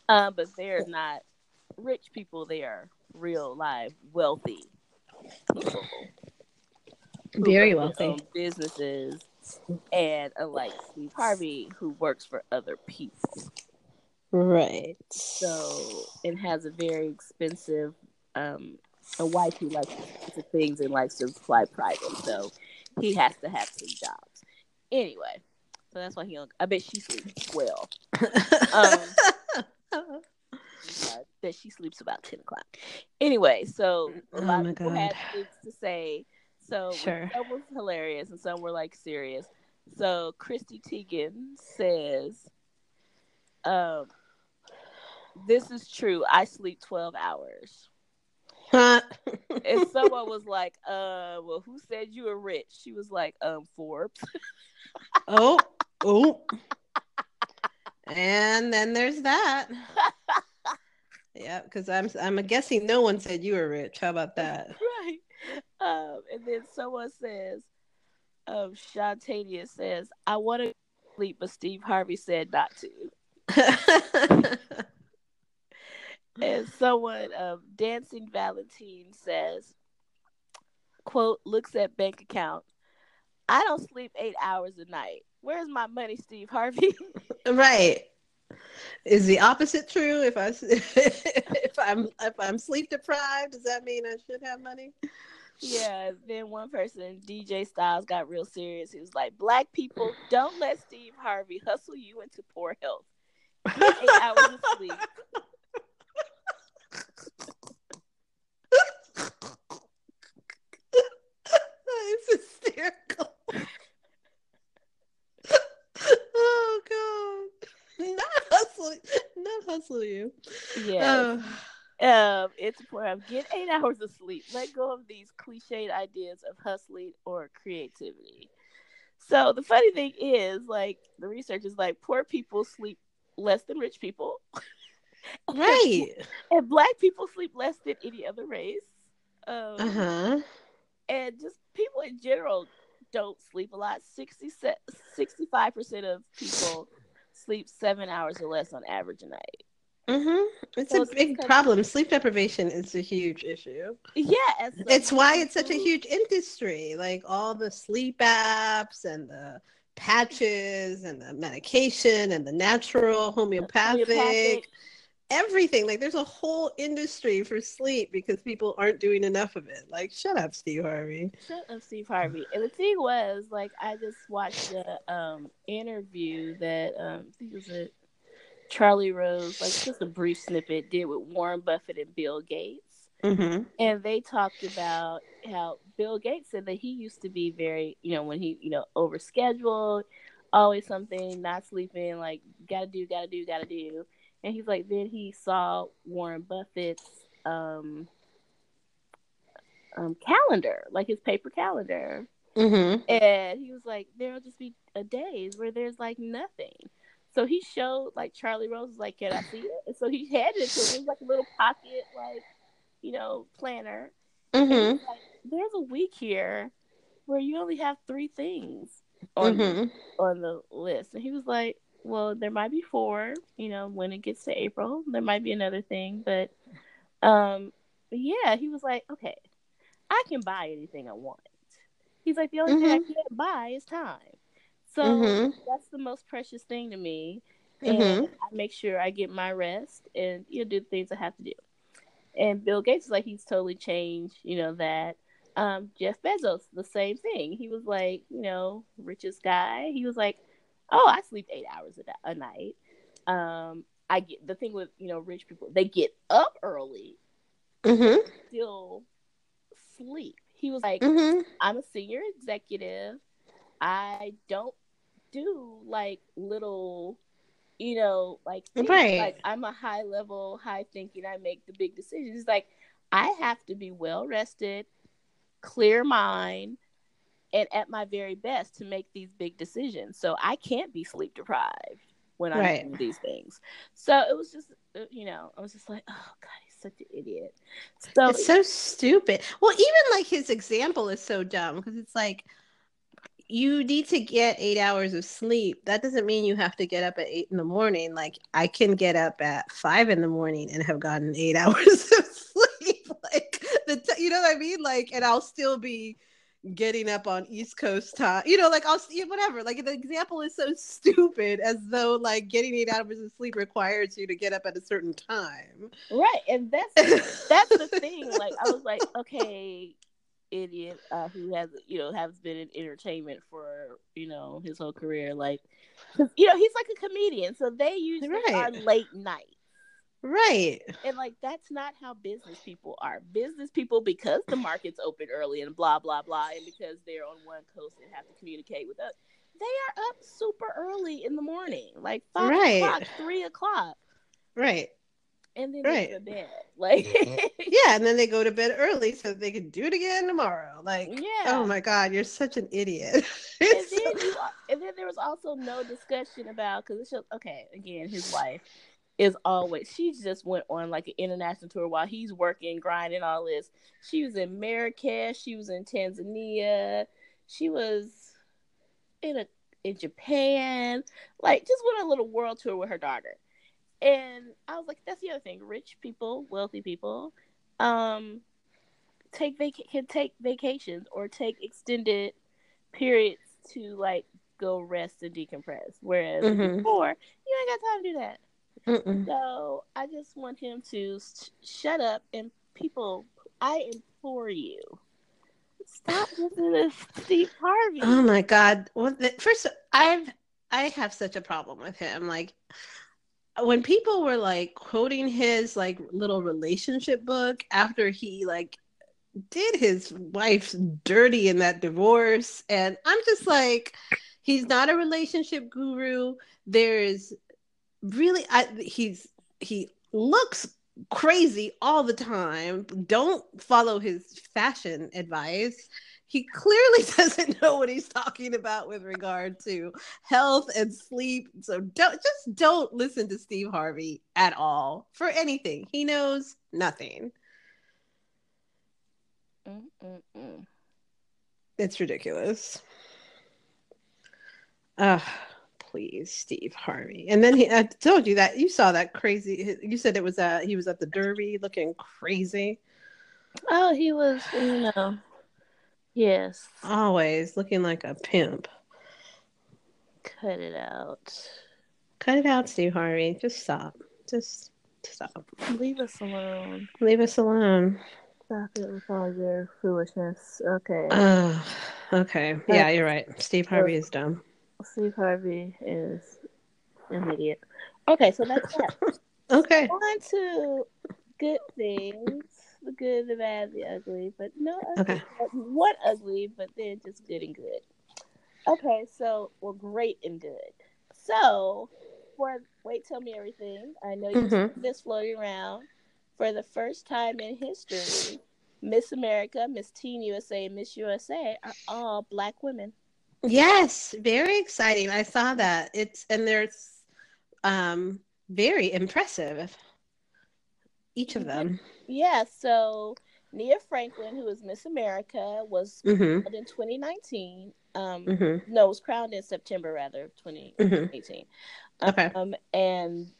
Um, but they're not rich people; they are real, live, wealthy Very wealthy. businesses, and unlike Steve Harvey, who works for other people. Right. so and has a very expensive um a wife who likes expensive things and likes to fly private so he has to have some jobs anyway so that's why he i bet she sleeps well um that she sleeps about 10 o'clock. Anyway so a Oh lot my of people had things to say. So Sure. some was hilarious and some were like serious. So Chrissy Teigen says um this is true. I sleep 12 hours. Huh? and someone was like uh well who said you were rich? She was like um forbes. Oh, oh. And then there's that. Yeah, because I'm I'm guessing no one said you were rich. How about that? right um and then someone says um Shantania says i want to sleep but steve harvey said not to and someone um dancing valentine says quote looks at bank account i don't sleep eight hours a night where's my money steve harvey right. Is the opposite true? If I if I'm if I'm sleep deprived, does that mean I should have money? yeah, then one person, DJ Styles, got real serious. He was like, "Black people, don't let Steve Harvey hustle you into poor health. Get eight hours of sleep." it's hysterical. oh god. Not hustle not hustle you. Yeah. Oh. Um, it's important. Get eight hours of sleep. Let go of these cliched ideas of hustling or creativity. So the funny thing is, like the research is like poor people sleep less than rich people. right. and black people sleep less than any other race. Um, Uh-huh. and just people in general don't sleep a lot. 65 percent of people sleep seven hours or less on average a night. Mm-hmm. It's So a it's big problem. Sleep deprivation is a huge issue. Yeah, and so It's why it's such a huge industry. Like all the sleep apps and the patches and the medication and the natural homeopathic, homeopathic. Everything. Like there's a whole industry for sleep because people aren't doing enough of it. Like shut up, Steve Harvey. Shut up, Steve Harvey. And the thing was, like, I just watched the um interview that um I think it was a Charlie Rose, like just a brief snippet, did with Warren Buffett and Bill Gates. Mm-hmm. And they talked about how Bill Gates said that he used to be very, you know, when he, you know, overscheduled, always something, not sleeping, like gotta do, gotta do, gotta do. And he's like, then he saw Warren Buffett's um um calendar, like his paper calendar. Mm-hmm. And he was like, there'll just be a days where there's like nothing. So he showed like Charlie Rose was like, Can I see it? And so he handed it to him. It was like a little pocket, like, you know, planner. Mm-hmm. like, There's a week here where you only have three things on Mm-hmm. on the list. And he was like, Well, there might be four, you know, when it gets to April, there might be another thing. But um yeah, he was like, Okay, I can buy anything I want. He's like, the only thing I can't buy is time. So Mm-hmm. that's the most precious thing to me. Mhm. I make sure I get my rest and you know do the things I have to do. And Bill Gates is like he's totally changed, you know, that. Um, Jeff Bezos, the same thing. He was like, you know, richest guy. He was like, Oh, I sleep eight hours a, da- a night. Um, I get the thing with, you know, rich people, they get up early, Mm-hmm. still sleep. He was like, Mm-hmm. I'm a senior executive. I don't do like little, you know, like things. Right. Like I'm a high level, high thinking. I make the big decisions. Like I have to be well rested, clear mind, and at my very best to make these big decisions. So I can't be sleep deprived when I'm Right. doing these things. So it was just, uh, you know, I was just like, oh god, he's such an idiot. So it's so stupid. Well, even like his example is so dumb because it's like you need to get eight hours of sleep. That doesn't mean you have to get up at eight in the morning. Like I can get up at five in the morning and have gotten eight hours of sleep. Like the t- you know what I mean? Like, and I'll still be getting up on East Coast time. You know, like I'll see whatever. Like the example is so stupid, as though like getting eight hours of sleep requires you to get up at a certain time. right, and that's that's the thing. Like I was like, okay, idiot uh, who has you know has been in entertainment for you know his whole career. Like, you know, he's like a comedian, so they usually Right. are late night. Right. And like that's not how business people are. Business people, because the market's open early and blah blah blah, and because they're on one coast and have to communicate with us, they are up super early in the morning, like five Right. o'clock, three o'clock, Right. and then Right. they go to bed. Like, mm-hmm. Yeah, and then they go to bed early so they can do it again tomorrow. Like, yeah. oh my god, you're such an idiot. and It's then, you, and then there was also no discussion about because it's just okay. Again, his wife is always she just went on like an international tour while he's working, grinding all this. She was in Marrakesh, she was in Tanzania, she was in a in Japan, like just went on a little world tour with her daughter. And I was like, that's the other thing. Rich people, wealthy people, um, take vac- can take vacations or take extended periods to like go rest and decompress. Whereas Mhm. before, you ain't got time to do that. Mm-mm. So I just want him to sh- shut up and people. I implore you Stop listening to Steve Harvey. Oh my god. Well, the, first, I've I have such a problem with him. Like when people were like quoting his like little relationship book after he like did his wife's dirty in that divorce, and I'm just like, he's not a relationship guru. There's really, I he's he looks crazy all the time. Don't follow his fashion advice. He clearly doesn't know what he's talking about with regard to health and sleep. So don't just don't listen to Steve Harvey at all for anything. He knows nothing. Mm-mm-mm. It's ridiculous. Uh please, Steve Harvey. And then he, I told you that you saw that crazy. You said it was at he was at the Derby looking crazy. Oh, he was, you know, yes, always looking like a pimp. Cut it out. Cut it out, Steve Harvey. Just stop. Just stop. Leave us alone. Leave us alone. Stop it with all your foolishness. Okay. Uh, okay. Yeah, you're right. Steve Harvey is dumb. Steve Harvey is an idiot. Okay, so that's that. okay. On to good things. The good, the bad, the ugly, but no okay. what ugly, but then just good and good. Okay, so well great and good. So for wait, tell me everything. I know you mm-hmm. this floating around. For the first time in history, Miss America, Miss Teen USA, Miss USA are all black women. Yes, very exciting. I saw that. It's and there's um very impressive. Each of them. Yeah, so Nia Franklin, who is Miss America, was mm-hmm. in 2019. Um, mm-hmm. No, was crowned in September rather, 2018. Mm-hmm. Okay. Um, and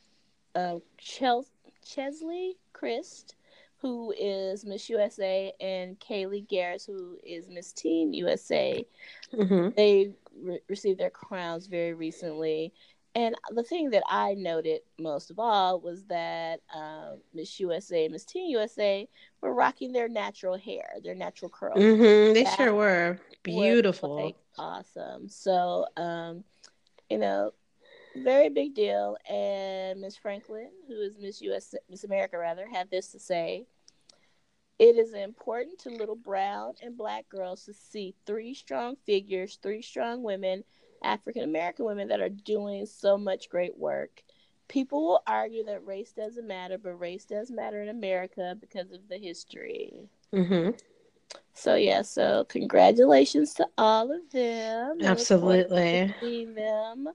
uh, Chel- Cheslie Kryst who is Miss USA, and Kaliegh Garris, who is Miss Teen USA. Mm-hmm. They re- received their crowns very recently. And the thing that I noted most of all was that uh, Miss USA and Miss Teen USA were rocking their natural hair, their natural curls. Mm-hmm. They sure were beautiful, like, awesome. So, um, you know, very big deal. And Miss Franklin, who is Miss US, Miss America rather, had this to say. It is important to little brown and black girls to see three strong figures, three strong women, African American women that are doing so much great work. People will argue that race doesn't matter, but race does matter in America because of the history. Mm-hmm. So yeah, so congratulations to all of them. Absolutely. See them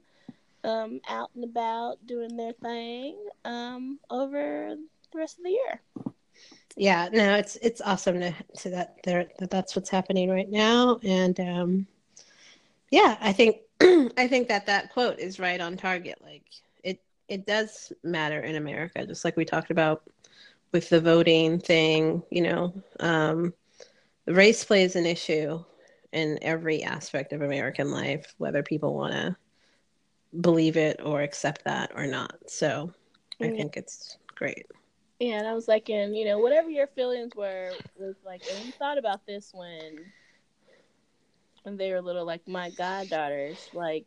um, out and about doing their thing um, over the rest of the year. Yeah, no, it's it's awesome to, to that there that that's what's happening right now, and um, yeah, I think I think that that quote is right on target. Like it it does matter in America, just like we talked about with the voting thing. You know, um, race plays an issue in every aspect of American life, whether people want to believe it or accept that or not. So I think it's great. Yeah, and I was like, and you know, whatever your feelings were, was like, and you thought about this when, when they were little, like my goddaughters, like,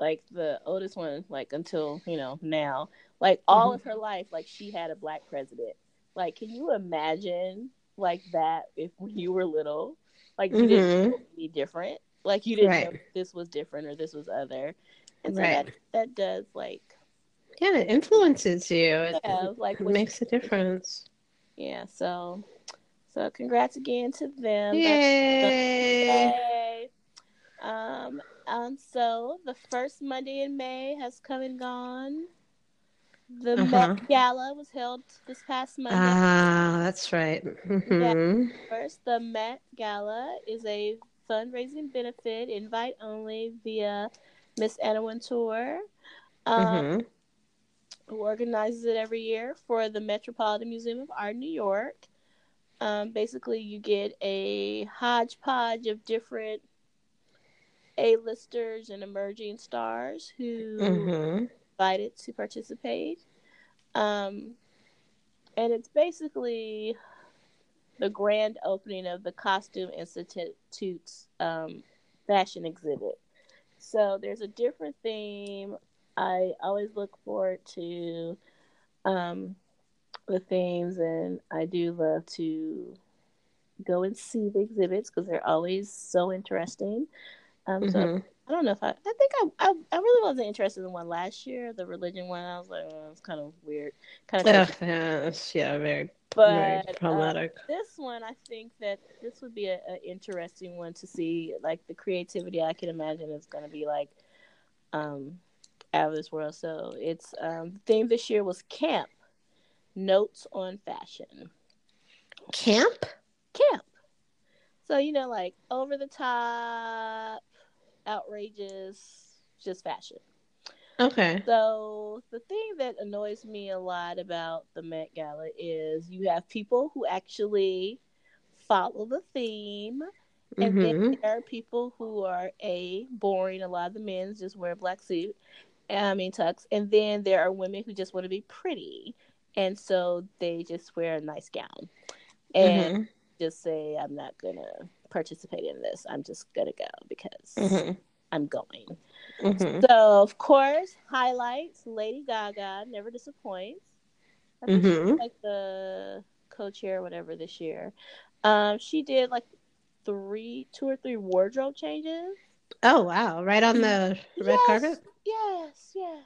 like the oldest one, like until you know now, like all mm-hmm. of her life, like she had a black president. Like, can you imagine like that if you were little, like you mm-hmm. didn't be different, like you didn't right. know this was different or this was other, and so right. that that does like yeah, it influences you. It, yeah, like it makes a difference. Yeah, so so congrats again to them. Yay! Um, and so the first Monday in May has come and gone. The uh-huh. Met Gala was held this past Monday. Ah, that's right. Mm-hmm. Yeah, first, the Met Gala is a fundraising benefit, invite only via Miss Anna Wintour. Um, mm-hmm who organizes it every year for the Metropolitan Museum of Art in New York. Um, basically, you get a hodgepodge of different A-listers and emerging stars who mm-hmm. invited to participate. Um, and it's basically the grand opening of the Costume Institute's um, fashion exhibit. So there's a different theme. I always look forward to um, the themes, and I do love to go and see the exhibits because they're always so interesting. Um, mm-hmm. So I don't know if I. I think I, I, I really wasn't interested in one last year, the religion one. I was like, oh, it's kind of weird, kind of. Yeah, yeah, very, but, problematic. Uh, this one, I think that this would be an interesting one to see. Like the creativity, I can imagine is going to be like, um, out of this world. So it's um, the theme this year was camp, notes on fashion. Camp. Camp. So you know, like over the top outrageous, just fashion. Okay. So the thing that annoys me a lot about the Met Gala is you have people who actually follow the theme. And mm-hmm. then there are people who are a boring. A lot of the men just wear a black suit, I mean tux, and then there are women who just want to be pretty, and so they just wear a nice gown, and mm-hmm. just say, "I'm not gonna participate in this. I'm just gonna go because mm-hmm. I'm going. Mm-hmm. So of course, highlights. Lady Gaga never disappoints. I think mm-hmm. like the co-chair, or whatever, this year. Um, she did like three, two or three wardrobe changes. Oh wow! Right on the red yes, carpet. Yes, yes.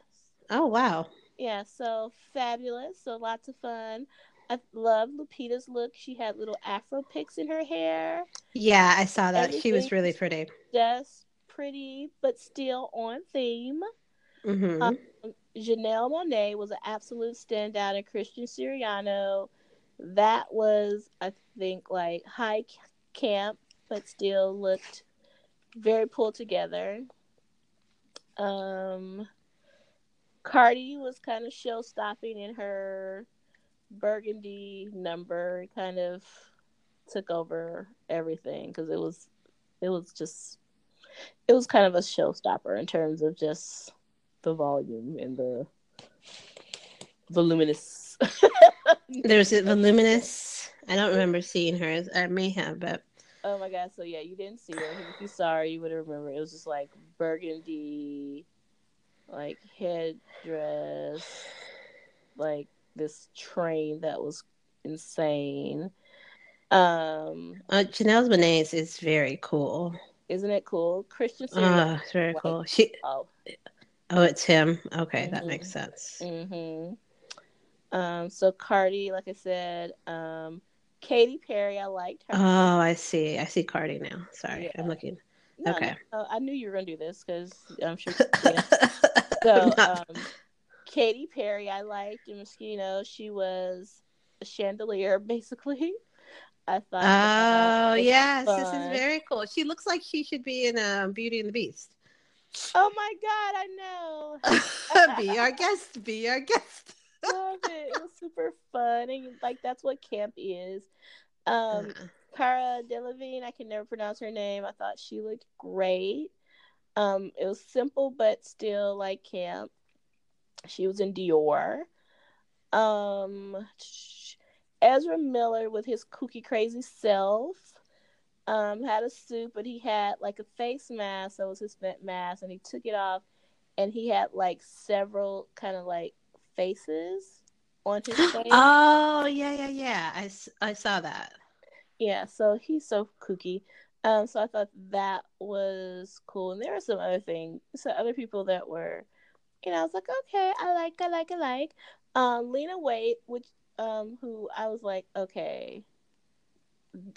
Oh wow! Yeah, so fabulous. So lots of fun. I love Lupita's look. She had little afro picks in her hair. Yeah, I saw that. Everything she was really pretty. Just pretty, but still on theme. Mm-hmm. Um, Janelle Monáe was an absolute standout, and Christian Siriano. That was, I think, like high camp, but still looked very pulled together. Um, Cardi was kind of show stopping in her burgundy number kind of took over everything because it was it was just it was kind of a showstopper in terms of just the volume and the voluminous there's a voluminous i don't remember seeing her i may have but oh my god so yeah you didn't see her if you saw her you would remember it was just like burgundy like headdress like this train that was insane. Um, uh, Janelle's is very cool. Isn't it cool? Christian. Oh, it's very cool. She. Oh. oh, it's him. Okay, mm-hmm. that makes sense. Mm-hmm. Um, so Cardi, like I said, um, Katy Perry, I liked her. Oh, I see. I see Cardi now. Sorry, yeah. I'm looking. No, okay. No, I knew you were gonna do this because I'm sure. Yeah. so, um, Katy Perry, I liked, and Moschino, she was a chandelier, basically. I thought. Oh yes, fun. this is very cool. She looks like she should be in uh, Beauty and the Beast. Oh my god, I know. be our guest. Be our guest. Love it. It was super fun, and like that's what camp is. Um, uh. Cara Delevingne, I can never pronounce her name. I thought she looked great. Um, it was simple but still like camp. She was in Dior. Um, Ezra Miller with his kooky crazy self um, had a suit, but he had like a face mask. That was his vent mask, and he took it off, and he had like several kind of like faces on his face. Oh yeah, yeah, yeah. I, I saw that. Yeah, so he's so kooky. Um, so I thought that was cool, and there were some other things, some other people that were and I was like, okay, I like, I like, I like. Um, Lena Waithe, which um, who I was like, okay.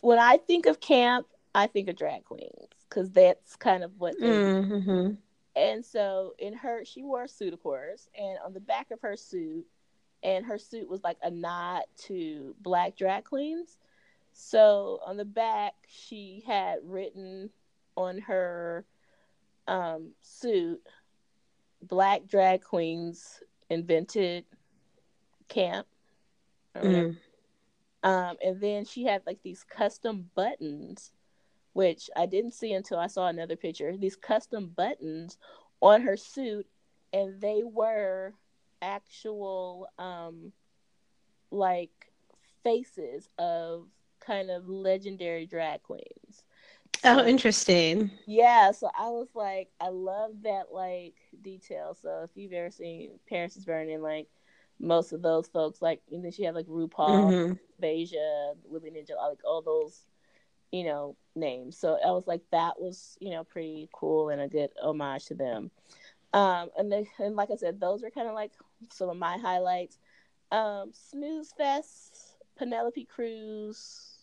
When I think of camp, I think of drag queens because that's kind of what. They mm-hmm. And so in her, she wore a suit, of course, and on the back of her suit, and her suit was like a nod to black drag queens. So on the back, she had written on her um, suit black drag queens invented camp. Mm. Um, and then she had like these custom buttons, which I didn't see until I saw another picture. These custom buttons on her suit, and they were actual um, like faces of kind of legendary drag queens. Oh, interesting. Yeah, so I was like, I love that like detail. So if you've ever seen Paris is Burning, like most of those folks, like and then she had like RuPaul, mm-hmm. Beja, Willi Ninja, like all those, you know, names. So I was like, that was you know pretty cool and a good homage to them. Um, and then and like I said, those were kind of like some of my highlights. Um, Snooze Fest, Penelope Cruz,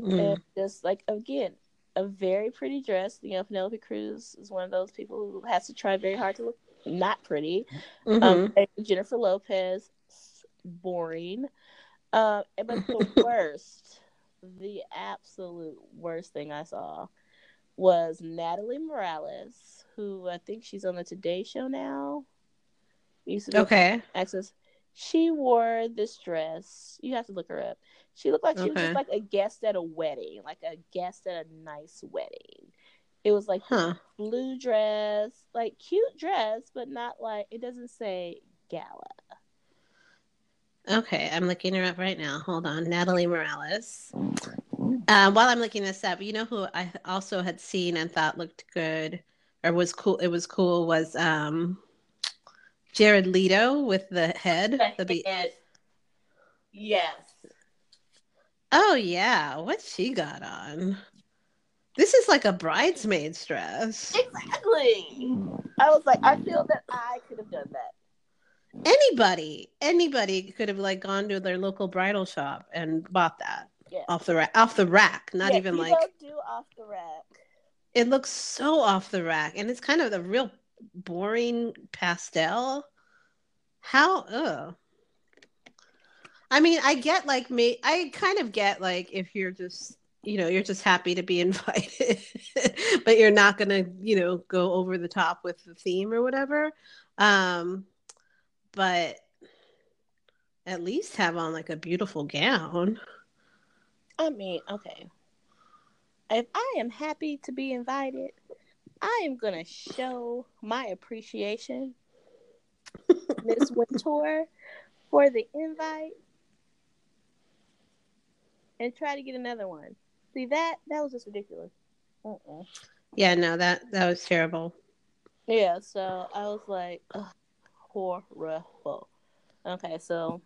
mm. and just like again, a very pretty dress. You know, Penelope Cruz is one of those people who has to try very hard to look not pretty. Mm-hmm. Um, Jennifer Lopez, boring. Uh, but the worst, the absolute worst thing I saw was Natalie Morales, who I think she's on the Today Show now. Used to okay. Access. She wore this dress. You have to look her up. She looked like she okay. was just like a guest at a wedding, like a guest at a nice wedding. It was like huh. blue dress, like cute dress, but not like it doesn't say gala. Okay, I'm looking her up right now. Hold on, Natalie Morales. Uh, while I'm looking this up, you know who I also had seen and thought looked good or was cool. It was cool. Was um, Jared Leto with the head. The, the be- head. Yes. Oh yeah, what she got on? This is like a bridesmaid's dress. Exactly. I was like, I feel that I could have done that. Anybody, anybody could have like gone to their local bridal shop and bought that yeah. off the rack. Off the rack, not yeah, even like do off the rack. It looks so off the rack, and it's kind of a real boring pastel. How? Ugh. I mean, I get like me. I kind of get like if you're just you know you're just happy to be invited but you're not gonna you know go over the top with the theme or whatever. Um but at least have on like a beautiful gown. I mean okay. If i am happy to be invited i am gonna show my appreciation miss wintour for the invite and try to get another one See that that was just ridiculous. Yeah, no, that that was terrible. Yeah, so I was like, horrible. Okay, so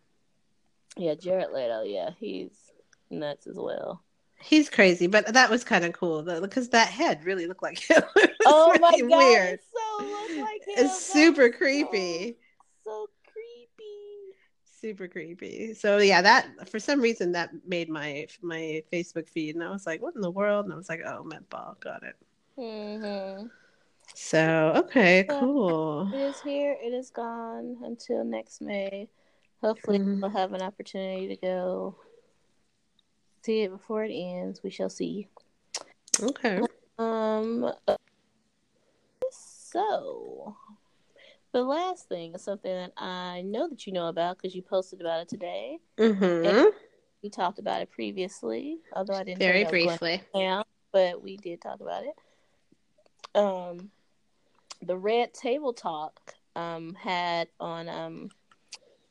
yeah, Jared Leto, yeah, he's nuts as well. He's crazy, but that was kind of cool though, because that head really looked like him. oh my god, weird. so looked like him. It's super creepy. So super creepy. So yeah, that for some reason that made my my Facebook feed, and I was like, "What in the world?" And I was like, "Oh, Met Ball, got it." Mm-hmm. So okay, cool. It is here. It is gone until next May. Hopefully, mm-hmm. we'll have an opportunity to go see it before it ends. We shall see. Okay. Um. So the last thing is something that I know that you know about because you posted about it today. Mm-hmm. We talked about it previously, although I didn't very briefly. Down, but we did talk about it. Um, the Red Table Talk um had on um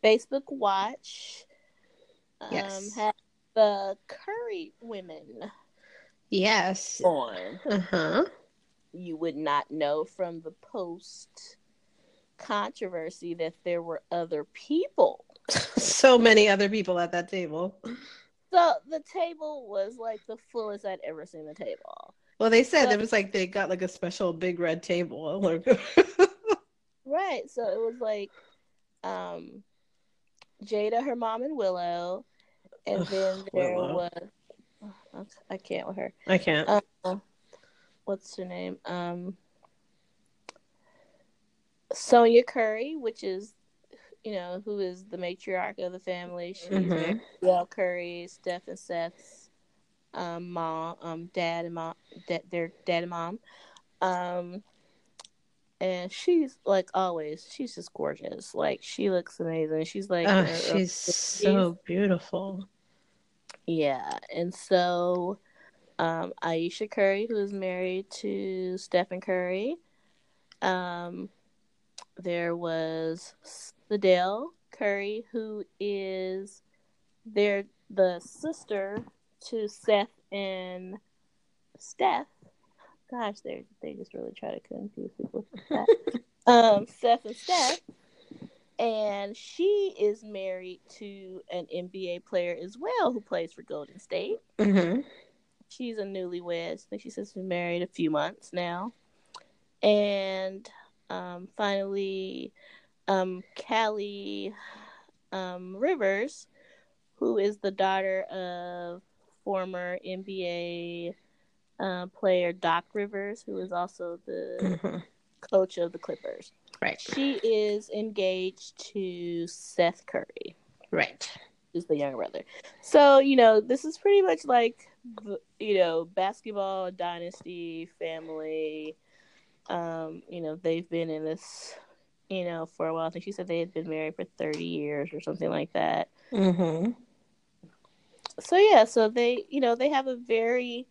Facebook Watch. Um, yes. Had the Curry women. Yes. On. Uh huh. You would not know from the post controversy that there were other people. so many other people at that table. So the table was like the fullest I'd ever seen the table. Well, they said so, it was like they got like a special big red table. right. So it was like um Jada, her mom, and Willow, and then there Willow. was I can't with her. I can't. Uh, what's her name? Um, Sonya Curry, which is you know who is the matriarch of the family. She's mm-hmm. Curry, Steph and Seth's um, mom, um, dad and mom, da- their dad and mom. Um, and she's like always, she's just gorgeous. Like she looks amazing. She's like, oh, she's so beautiful. Yeah, and so um, Ayesha Curry, who is married to Stephen Curry, um, there was Sydel Curry, who is their the sister to Seth and Steph. Gosh, they they just really try to confuse people. um, Seth and Steph, and she is married to an NBA player as well who plays for Golden State. Mm-hmm. She's a newlywed. I think she says been married a few months now. And um, finally, um, Callie um, Rivers, who is the daughter of former NBA uh, player Doc Rivers, who is also the Mm-hmm. coach of the Clippers. Right. She is engaged to Seth Curry, Right. who's the younger brother. So, you know, this is pretty much like, you know, basketball dynasty family. Um, you know, they've been in this, you know, for a while. I think she said they had been married for 30 years or something like that. Mm-hmm. So, yeah, so they, you know, they have a very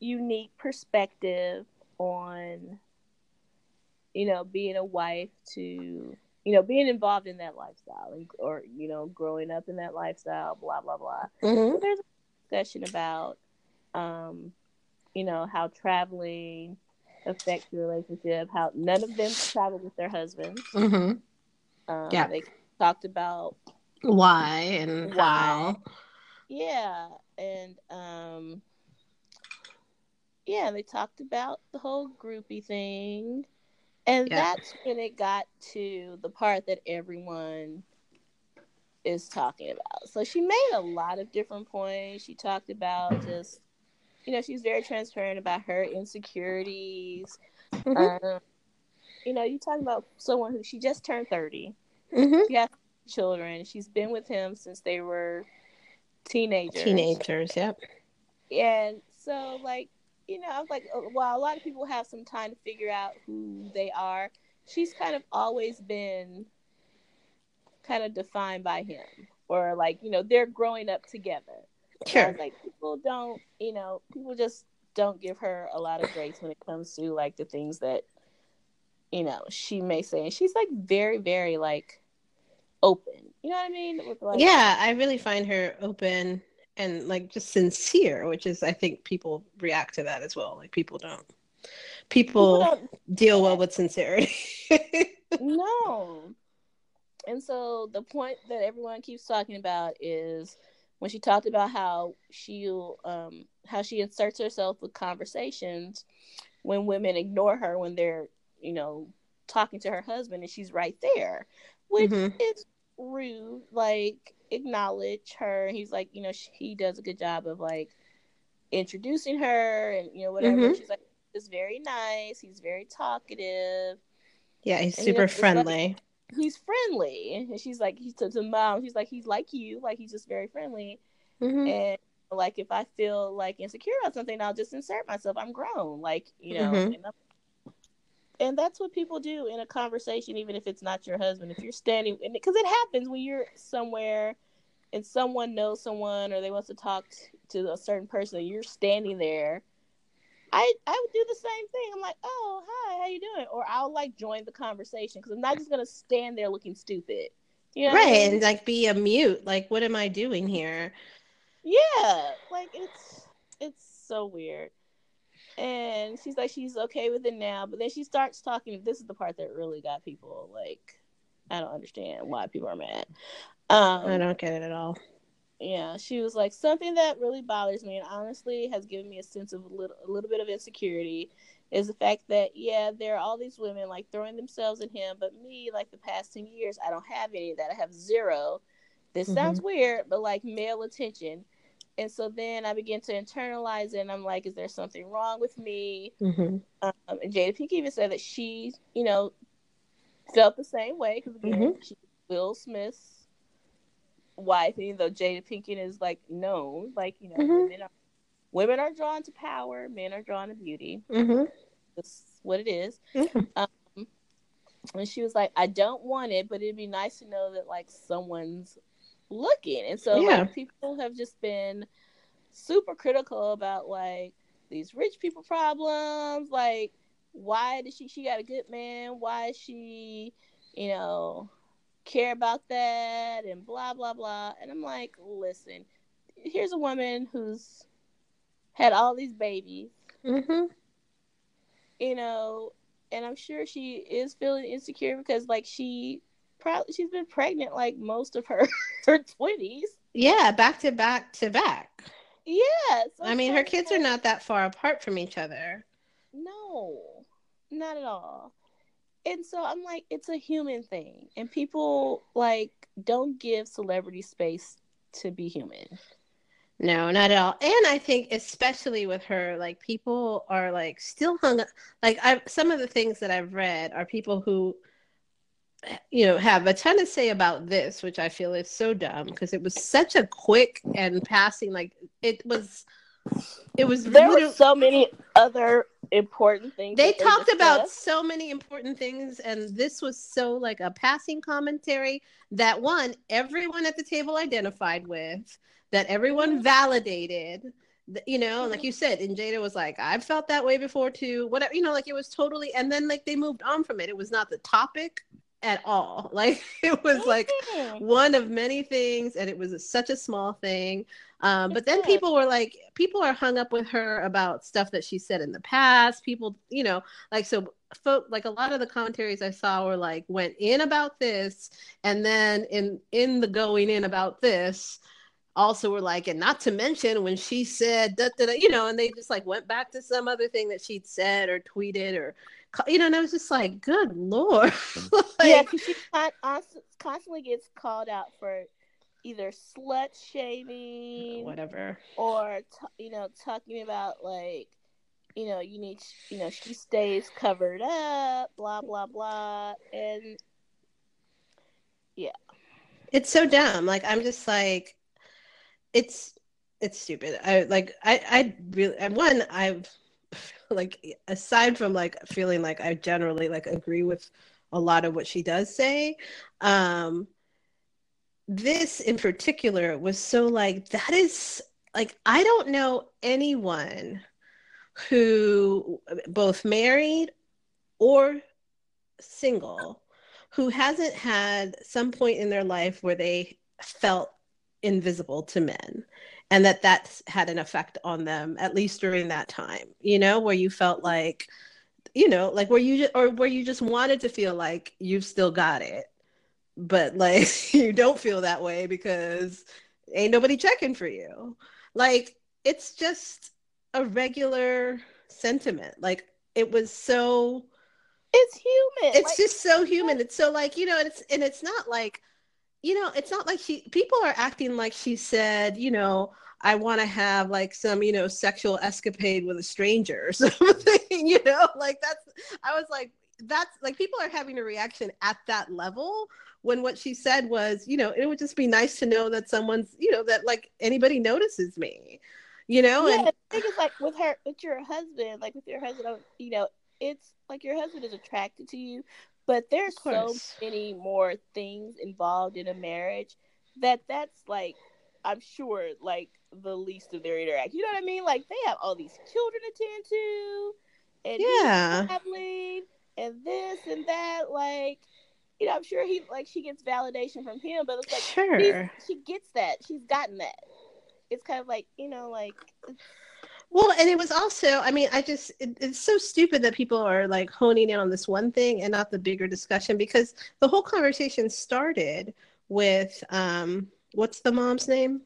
unique perspective on you know being a wife to you know being involved in that lifestyle and, or you know growing up in that lifestyle blah blah blah Mm-hmm. so there's a discussion about um you know how traveling affects your relationship how none of them traveled with their husbands Mm-hmm. um, Yeah. they talked about Why and Why. how? Yeah, and um yeah, they talked about the whole groupie thing. And Yeah. that's when it got to the part that everyone is talking about. So she made a lot of different points. She talked about just you know, she's very transparent about her insecurities. Mm-hmm. Um, you know, you talk about someone who she just turned 30 Mm-hmm. she has children. She's been with him since they were teenagers. Teenagers. Yep. And so, like, you know, I was like, uh, while a lot of people have some time to figure out who they are, she's kind of always been kind of defined by him. Or, like, you know, they're growing up together. Sure. like, people don't, you know, people just don't give her a lot of grace when it comes to, like, the things that, you know, she may say. And she's, like, very, very, like, open. You know what I mean? With, like, yeah, I really find her open and like just sincere, which is I think people react to that as well. Like people don't people, people don't deal well with sincerity. No. And so the point that everyone keeps talking about is when she talked about how she um how she inserts herself with conversations when women ignore her when they're, you know, talking to her husband and she's right there, which Mhm. is rude. Like acknowledge her. He's like, you know, she, he does a good job of like introducing her and you know whatever. Mhm. She's like, he's very nice. He's very talkative yeah, he's And, you know, super like- friendly. He's friendly. And she's like, he's to the mom, she's like, he's like you, like he's just very friendly. Mhm. And like, if I feel like insecure about something, I'll just insert myself. I'm grown, like you know. Mhm. And, and that's what people do in a conversation, even if it's not your husband. If you're standing, because it happens when you're somewhere and someone knows someone or they want to talk t- to a certain person, and you're standing there. I I would do the same thing. I'm like, oh hi, how you doing? Or I'll like join the conversation because I'm not just gonna stand there looking stupid. You know what I right, mean? and like be a mute. Like, what am I doing here? Yeah, like it's it's so weird. And she's like she's okay with it now, but then she starts talking. This is the part that really got people like, I don't understand why people are mad. Um, I don't get it at all. Yeah, she was like something that really bothers me, and honestly has given me a sense of a little, a little bit of insecurity. Is the fact that yeah, there are all these women like throwing themselves at him, but me, like the past ten years, I don't have any of that. I have zero. This sounds weird, but like male attention. And so then I begin to internalize it, and I'm like, is there something wrong with me? hmm Um, and Jada Pink even said that she, you know, felt the same way because again, Mhm. she Will Smith's wife, even though Jada Pinkett is like no, like you know, Mhm. women are women are drawn to power, men are drawn to beauty. hmm That's what it is. Yeah. And she was like, I don't want it, but it'd be nice to know that like someone's looking. And so Yeah. like people have just been super critical about like these rich people problems. Like, why did she she got a good man? Why is she, you know, care about that and blah blah blah. And I'm like, listen, here's a woman who's had all these babies. Mm-hmm. You know, and I'm sure she is feeling insecure because like she probably she's been pregnant like most of her her twenties. Yeah, back to back to back. Yeah. so I mean, her kids are not that far apart from each other. No, not at all. And so I'm like, it's a human thing, and people like don't give celebrity space to be human. No, not at all. And I think especially with her, like people are like still hung up. Like I, some of the things that I've read are people who, you know, have a ton to say about this, which I feel is so dumb because it was such a quick and passing. Like it was, it was. There were so many other important things. they talked about so many important things and this was so like a passing commentary that one everyone at the table identified with that everyone validated you know like you said and jada was like i've felt that way before too whatever you know like it was totally and then like they moved on from it it was not the topic at all. Like it was like one of many things and it was a, such a small thing. Um, but then people were like people are hung up with her about stuff that she said in the past. People you know like so folk like a lot of the commentaries i saw were like went in about this and then in in the going in about this also were like and not to mention when she said da, da, da, you know and they just like went back to some other thing that she'd said or tweeted or you know and i was just like good lord. Yeah, because she constantly gets called out for either slut shaming whatever. or t- you know talking about like you know you need you know she stays covered up blah blah blah and yeah, it's so dumb. Like i'm just like it's it's stupid. I like i i really and one i've like aside from like feeling like i generally like agree with a lot of what she does say um this in particular was so like that is like i don't know anyone who both married or single who hasn't had some point in their life where they felt invisible to men and that that's had an effect on them at least during that time you know where you felt like you know like where you ju- or where you just wanted to feel like you've still got it but like you don't feel that way because ain't nobody checking for you. Like it's just a regular sentiment. Like it was so it's human. It's like, just so human. it's so like you know and it's and it's not like you know it's not like she people are acting like she said you know i want to have like some you know sexual escapade with a stranger or something you know? Like that's i was like that's like people are having a reaction at that level when what she said was you know it would just be nice to know that someone's you know that like anybody notices me you know? Yeah, and the thing is like with her with your husband like with your husband you know it's like your husband is attracted to you but there's so many more things involved in a marriage that that's like i'm sure like the least of their interact. you know what i mean like they have all these children to tend to and Yeah. traveling and this and that like you know i'm sure he like she gets validation from him but it's like sure she gets that she's gotten that it's kind of like you know like Well, and it was also, I mean, I just, it, it's so stupid that people are like honing in on this one thing and not the bigger discussion because the whole conversation started with, um, what's the mom's name?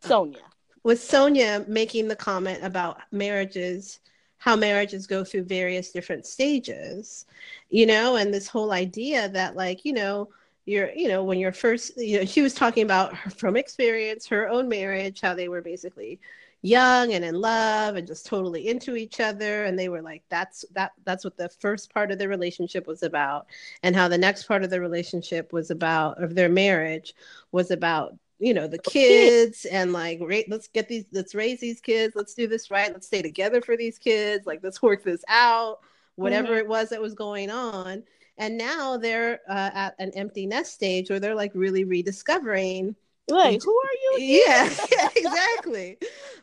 Sonya With Sonya making the comment about marriages, how marriages go through various different stages, you know, and this whole idea that, like, you know, you're, you know, when you're first, you know, she was talking about her, from experience, her own marriage, how they were basically young and in love and just totally into each other. And they were like that's that that's what the first part of their relationship was about. And how the next part of the relationship was about of their marriage was about you know the kids. and like right let's get these let's raise these kids. Let's do this right. Let's stay together for these kids. Like let's work this out whatever it was that was going on. And now they're uh, at an empty nest stage where they're like really rediscovering Like, who are you? Yeah, yeah, exactly.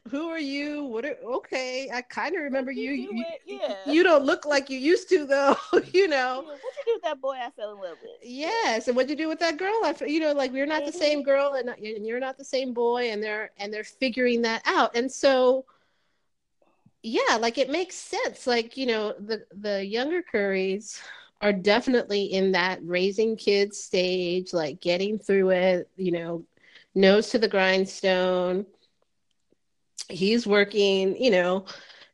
who are you? What? Are, okay, I kind of remember you. You, you, yeah. you don't look like you used to, though. you know. What you do with that boy I fell in love with? Yes, and what you do with that girl? I, you know, like we're not mm-hmm. the same girl, and, and you're not the same boy, and they're and they're figuring that out, and so yeah, like it makes sense. Like you know, the the younger Currys are definitely in that raising kids stage, like getting through it, you know, nose to the grindstone. He's working, you know,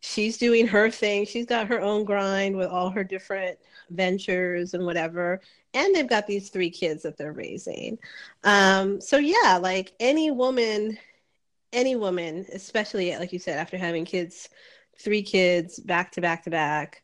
she's doing her thing. She's got her own grind with all her different ventures and whatever. And they've got these three kids that they're raising. Um, so yeah, like any woman, any woman, especially like you said, after having kids, three kids back to back to back,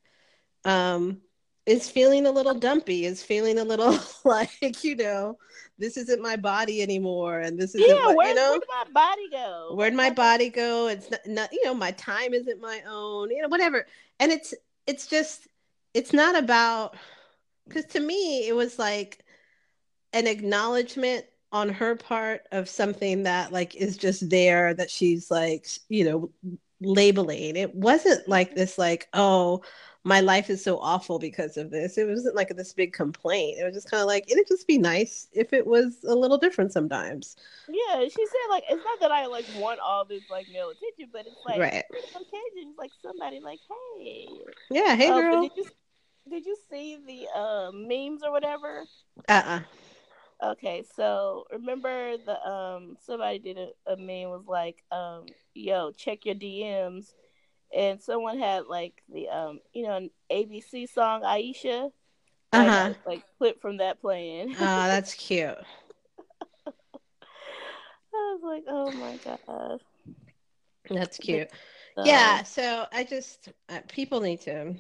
um, is feeling a little dumpy, is feeling a little like, you know, this isn't my body anymore. And this is yeah, what, where, you know, where'd my body go? Where'd my body go? It's not, not, you know, my time isn't my own, you know, whatever. And it's, it's just, it's not about, because to me, it was like an acknowledgement on her part of something that like is just there that she's like, you know, labeling. It wasn't like mm-hmm. this, like, oh, my life is so awful because of this. It wasn't like this big complaint. It was just kind of like it'd just be nice if it was a little different sometimes. Yeah, she said like it's not that I like want all this like male attention, but it's like right. occasions like somebody like, hey, yeah, hey uh, girl. Did you, did you see the uh, memes or whatever? Uh uh-uh. uh Okay, so remember the um somebody did a, a meme was like um yo check your DMs and someone had like the um you know an ABC song Aisha. Uh huh. Like clip from that playing. Oh, that's cute. I was like, oh my god. That's cute. But, yeah. So I just uh, people need to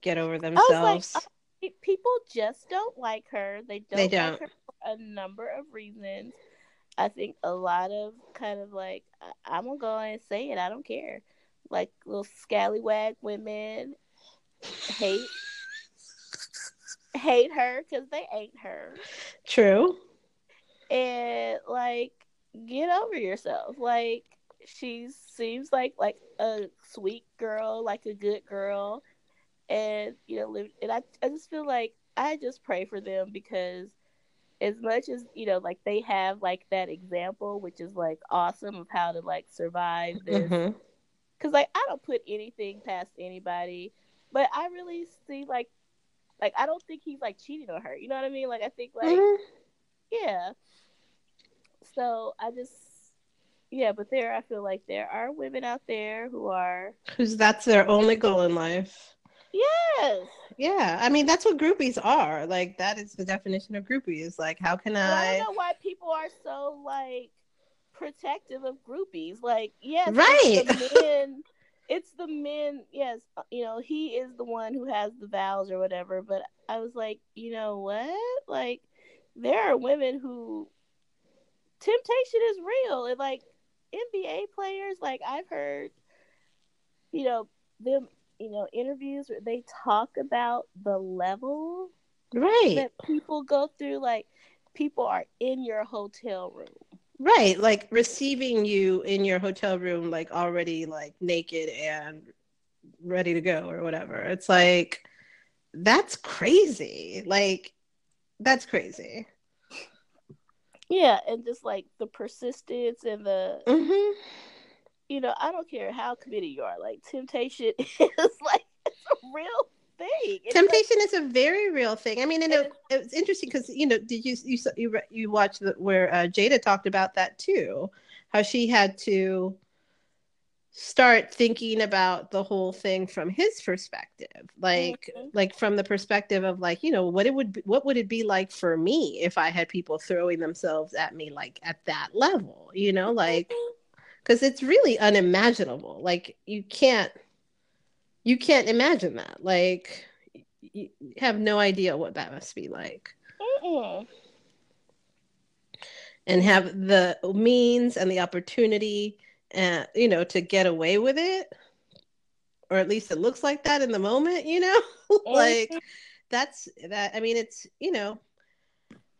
get over themselves. Like, people just don't like her. They don't. They don't. Like her for a number of reasons. I think a lot of kind of like I'm gonna go and say it. I don't care like little scallywag women hate hate her because they ain't her. True. And like, get over yourself. Like, she seems like like a sweet girl, like a good girl, and you know, live. And I, I just feel like I just pray for them because as much as you know, like they have like that example, which is like awesome of how to like survive this. Mm-hmm because like I don't put anything past anybody, but I really see like like I don't think he's like cheating on her. You know what I mean? Like I think like mm-hmm. yeah. So I just yeah, but there I feel like there are women out there who are who's that's their only goal in life. Yes. Yeah, I mean that's what groupies are. Like that is the definition of groupies. Like how can I? I don't know why people are so like protective of groupies. Like, yes, right. It's the men, it's the men. Yes, uh, you know, he is the one who has the vows or whatever. But I was like, you know what? Like, there are women who temptation is real. And like NBA players, like I've heard, you know, them, you know, interviews where they talk about the level right that people go through. Like, people are in your hotel room Right, like receiving you in your hotel room, like already like naked and ready to go or whatever. It's like that's crazy. Like that's crazy. Yeah, and just like the persistence and the mm-hmm. you know, I don't care how committed you are. Like temptation is like it's a real thing. It's Temptation like, is a very real thing. I mean, and it, it was interesting because you know, did you you you you watched the, where uh, Jada talked about that too, how she had to start thinking about the whole thing from his perspective like mm-hmm. like from the perspective of like you know what it would be, what would it be like for me if i had people throwing themselves at me like at that level you know like because mm-hmm. it's really unimaginable like you can't you can't imagine that. Like, you have no idea what that must be like. Mm-mm. And have the means and the opportunity, and uh, you know, to get away with it, or at least it looks like that in the moment. You know, like mm-hmm. that's that. I mean, it's you know,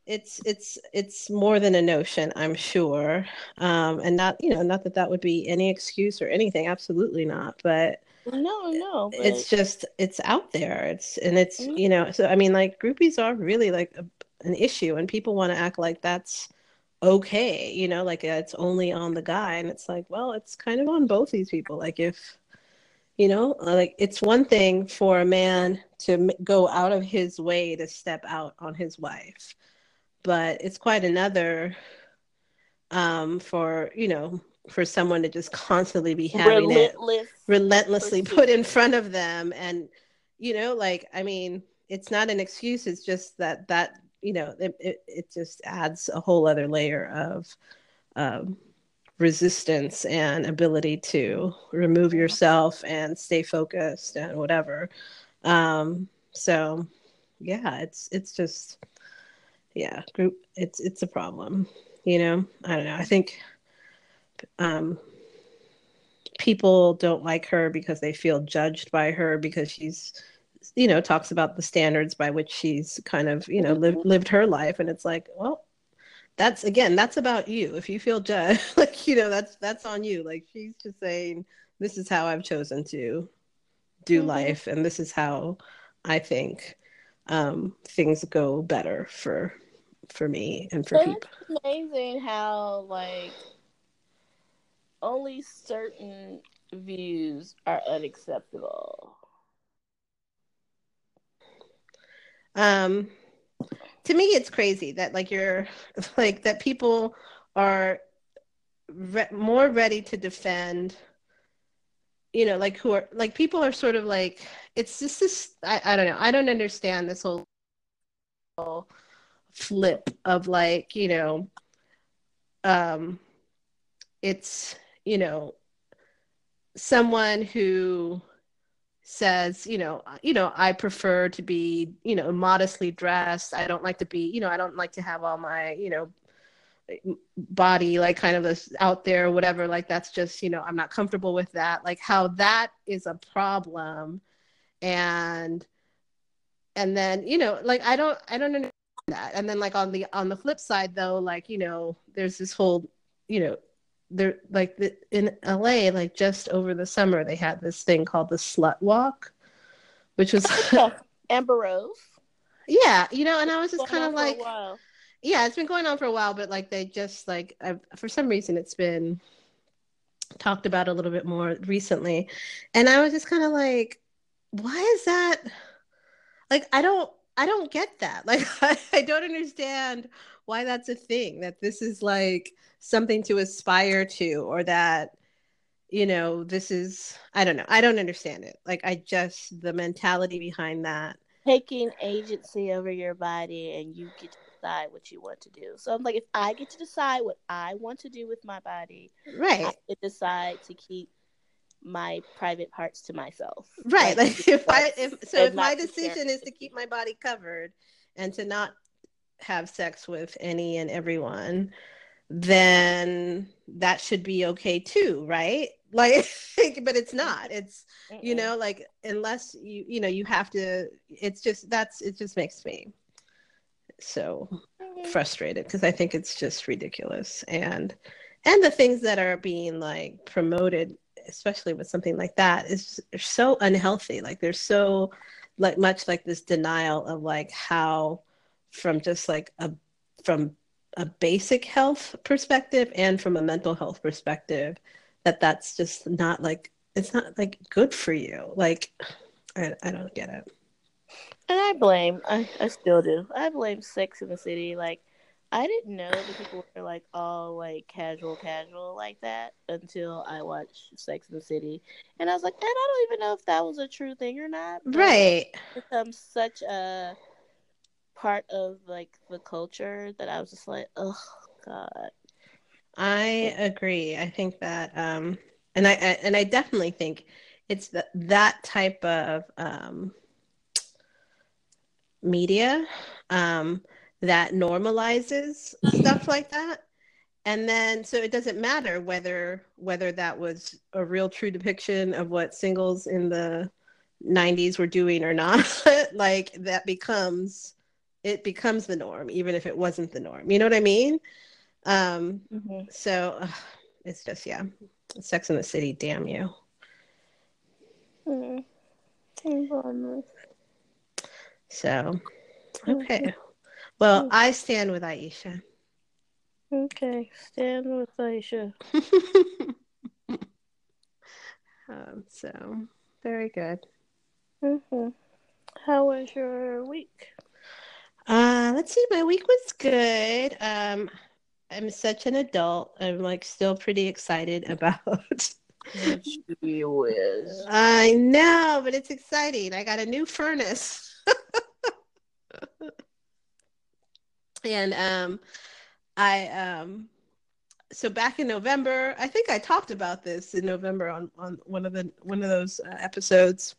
it's it's it's more than a notion i'm sure um and not you know not that that would be any excuse or anything absolutely not but no no but... it's just it's out there it's and it's mm-hmm. you know so i mean like groupies are really like a, an issue and people want to act like that's okay you know like it's only on the guy and it's like well it's kind of on both these people like if you know like it's one thing for a man to go out of his way to step out on his wife but it's quite another um, for you know for someone to just constantly be having Relentless. it relentlessly put in front of them. And you know like i mean it's not an excuse. It's just that that you know it, it, it just adds a whole other layer of um, resistance and ability to remove yourself and stay focused and whatever. Um, so yeah it's it's just yeah group it's it's a problem you know? I don't know. I think um people don't like her because they feel judged by her because she's you know talks about the standards by which she's kind of you know lived lived her life and it's like well that's again that's about you if you feel judged like you know that's that's on you like she's just saying this is how i've chosen to do mm-hmm. life and this is how i think um, things go better for for me and for it's people. amazing how like only certain views are unacceptable. Um to me it's crazy that like you're like that people are re- more ready to defend you know like who are like people are sort of like it's just this I, I don't know i don't understand this whole flip of like you know um it's you know someone who says you know you know i prefer to be you know modestly dressed i don't like to be you know i don't like to have all my you know body like kind of this out there whatever like that's just you know i'm not comfortable with that like how that is a problem and and then you know like i don't i don't understand that and then like on the on the flip side though like you know there's this whole you know there like the, in LA like just over the summer they had this thing called the slut walk which was Amber Rose. Yeah you know and I was just kind of like yeah it's been going on for a while but like they just like I've, for some reason it's been talked about a little bit more recently. And I was just kind of like why is that like I don't I don't get that. Like, I, I don't understand why that's a thing, that this is like something to aspire to, or that, you know, this is, I don't know. I don't understand it. Like, I just, the mentality behind that. Taking agency over your body and you get to decide what you want to do. So I'm like, if I get to decide what I want to do with my body, right, I decide to keep my private parts to myself. Right. Like, like if I if so if my decision is to keep my body covered and to not have sex with any and everyone, then that should be okay too, right? Like but it's not. It's Mm-mm. you know, like unless you you know, you have to it's just that's it just makes me so mm-hmm. frustrated because I think it's just ridiculous and and the things that are being like promoted especially with something like that is so unhealthy like there's so like much like this denial of like how from just like a from a basic health perspective and from a mental health perspective that that's just not like it's not like good for you. Like i, I don't get it. And i blame I, I still do. I blame sex in the city. Like I didn't know that people were like all like casual, casual like that until I watched Sex in the City, and I was like, and I don't even know if that was a true thing or not. Right, it becomes such a part of like the culture that I was just like, oh god. I agree. I think that, um, and I, I and I definitely think it's the, that type of um, media. Um, that normalizes stuff like that and then so it doesn't matter whether whether that was a real true depiction of what singles in the 90s were doing or not like that becomes it becomes the norm, even if it wasn't the norm. You know what I mean? Um, Mhm. so uh, it's just yeah, Sex in the City. Damn you. Mm. So okay. Well, Mm. I stand with Ayesha. Okay, stand with Ayesha. um, so very good. hmm How was your week? Uh, let's see. My week was good. Um, I'm such an adult. I'm like still pretty excited about. I know, but it's exciting. I got a new furnace. and um I um so back in November, I think I talked about this in November on on one of the one of those uh, episodes.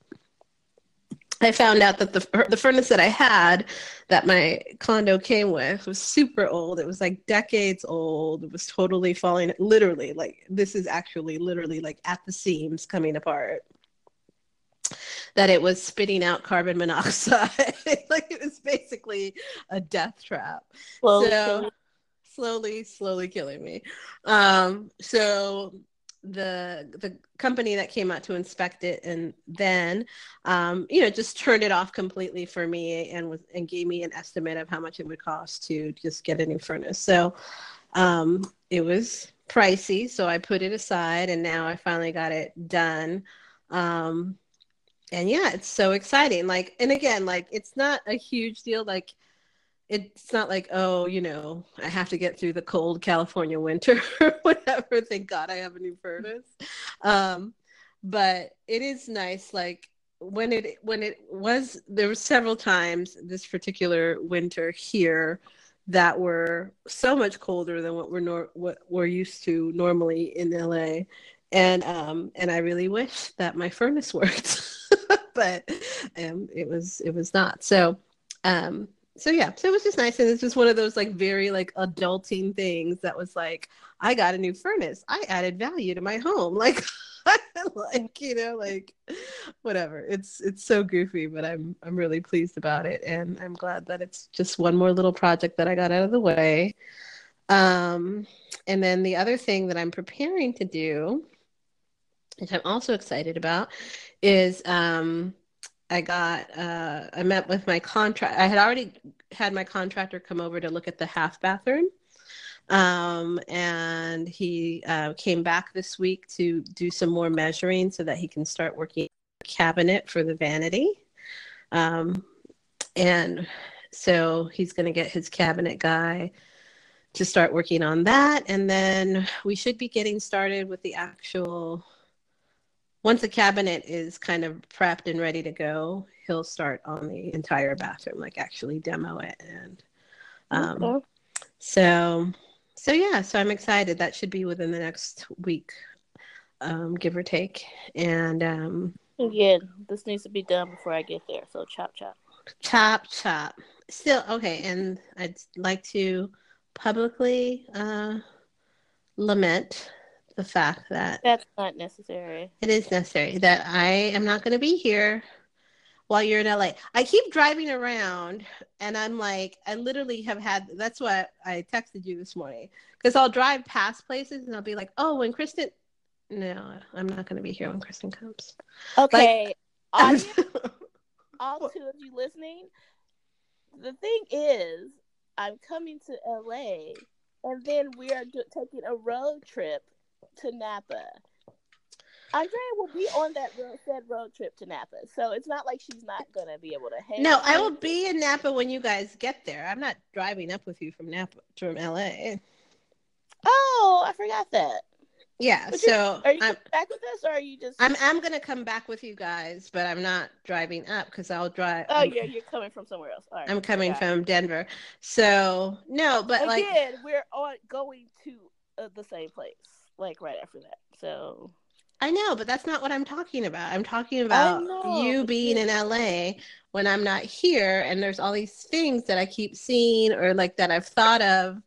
I found out that the the furnace that I had that my condo came with was super old. It was like decades old. It was totally falling literally like this is actually literally like at the seams coming apart. That it was spitting out carbon monoxide. like it was basically a death trap. Well, So slowly, slowly killing me. Um, so the the company that came out to inspect it and then um, you know just turned it off completely for me and was and gave me an estimate of how much it would cost to just get a new furnace. So um, it was pricey, so I put it aside and now I finally got it done. Um, and yeah, it's so exciting. Like, and again, like it's not a huge deal. Like, it's not like, oh, you know, I have to get through the cold California winter or whatever. Thank God I have a new furnace. Um, but it is nice, like when it when it was there were several times this particular winter here that were so much colder than what we're nor- what we're used to normally in LA. And um and I really wish that my furnace worked. but um it was it was not. So um so yeah, so it was just nice, and it's just one of those like very like adulting things that was like, I got a new furnace. I added value to my home, like, like you know, like whatever. It's it's so goofy, but I'm I'm really pleased about it, and I'm glad that it's just one more little project that I got out of the way. Um, and then the other thing that I'm preparing to do, which I'm also excited about, is um I got uh I met with my contract I had already had my contractor come over to look at the half bathroom. Um and he uh, came back this week to do some more measuring so that he can start working cabinet for the vanity. Um and so he's going to get his cabinet guy to start working on that and then we should be getting started with the actual once the cabinet is kind of prepped and ready to go, he'll start on the entire bathroom, like actually demo it. And um, Okay. so, so yeah, so I'm excited. That should be within the next week, um, give or take. And um, Again, this needs to be done before I get there. So chop chop. chop, chop. Still, okay. And I'd like to publicly uh, lament the fact that That's not necessary. It is necessary that I am not going to be here while you're in LA. I keep driving around and I'm like, I literally have had, that's why I texted you this morning because I'll drive past places and I'll be like, oh, when Kristen, no, I'm not going to be here when Kristen comes. Okay. I'm- audience, all two of you listening, the thing is, I'm coming to LA, and then we are do- taking a road trip to Napa. Andrea will be on that road, said road trip to Napa, so it's not like she's not gonna be able to hang. no, I will be in Napa when you guys get there. I'm not driving up with you from Napa, from LA. Oh, I forgot that. Yeah, But so Are you I'm, back with us, or are you just? I'm, I'm going to come back with you guys, but I'm not driving up because I'll drive. Oh, I'm- yeah, you're coming from somewhere else. All right, I'm coming from Denver. So no, but like we're on going to uh, the same place, like right after that. So I know, but that's not what I'm talking about. I'm talking about you being in LA when I'm not here and there's all these things that I keep seeing or like that I've thought of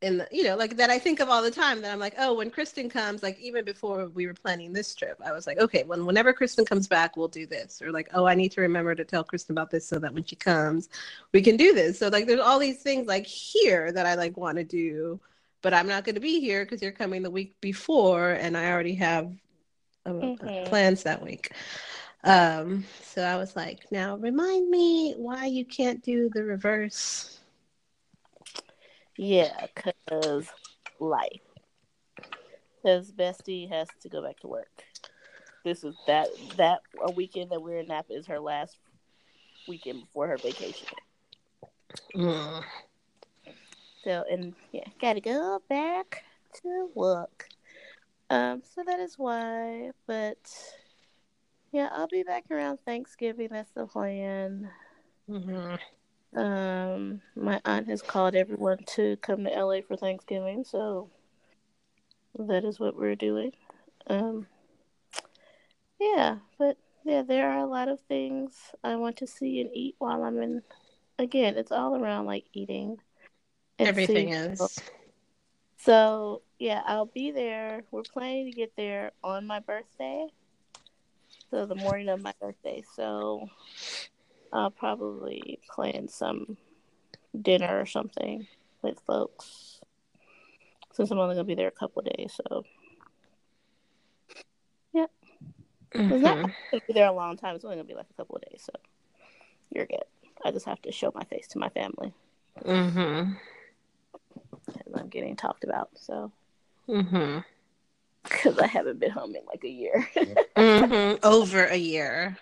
in the, you know, like that I think of all the time that I'm like, oh, when Kristen comes, like even before we were planning this trip, I was like, okay, when whenever Kristen comes back, we'll do this. Or like, oh, I need to remember to tell Kristen about this so that when she comes, we can do this. So like there's all these things like here that I like want to do, but I'm not going to be here because you're coming the week before and I already have uh, mm-hmm. plans that week. Um, so I was like, now remind me why you can't do the reverse yeah, because life. Because Bestie has to go back to work. This is that that a weekend that we're in Napa is her last weekend before her vacation. Mm. So and yeah, gotta go back to work. Um, so that is why. But yeah, I'll be back around Thanksgiving. That's the plan. Mm-hmm. Um, my aunt has called everyone to come to LA for Thanksgiving, so that is what we're doing. Um, yeah, but yeah, there are a lot of things I want to see and eat while I'm in. Again, it's all around like eating. Everything is. So yeah, I'll be there. We're planning to get there on my birthday. So the morning of my birthday. So I'll probably plan some dinner or something with folks since I'm only gonna be there a couple of days. So, yeah, mm-hmm. it's not gonna be there a long time. It's only gonna be like a couple of days, so you're good. I just have to show my face to my family. Mm-hmm. And I'm getting talked about, so. Mm-hmm. Because I haven't been home in like a year. mm-hmm. Over a year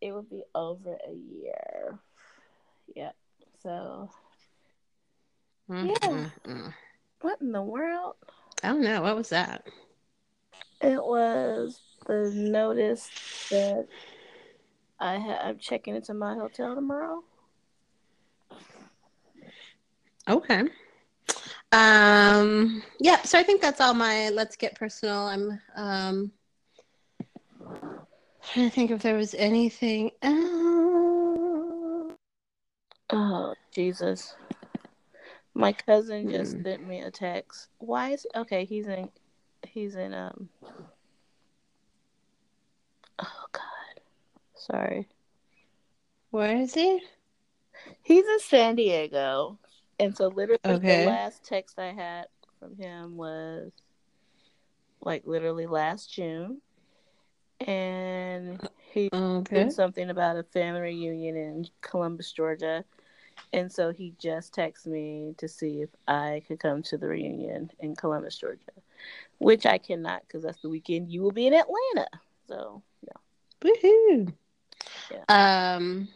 it would be over a year. Yeah. So mm-hmm. yeah. What in the world? I don't know. What was that? It was the notice that I ha- I'm checking into my hotel tomorrow. Okay. Um yeah, so I think that's all my let's get personal. I'm um trying to think if there was anything else. Oh Jesus! My cousin just mm. sent me a text. Why is okay? He's in. He's in. Um. Oh God. Sorry. Where is he? He's in San Diego, and so literally okay. the last text I had from him was like literally last June and he okay. did something about a family reunion in Columbus, Georgia. And so he just texted me to see if I could come to the reunion in Columbus, Georgia, which I cannot because that's the weekend you will be in Atlanta. So, yeah. Woohoo. Yeah. Um,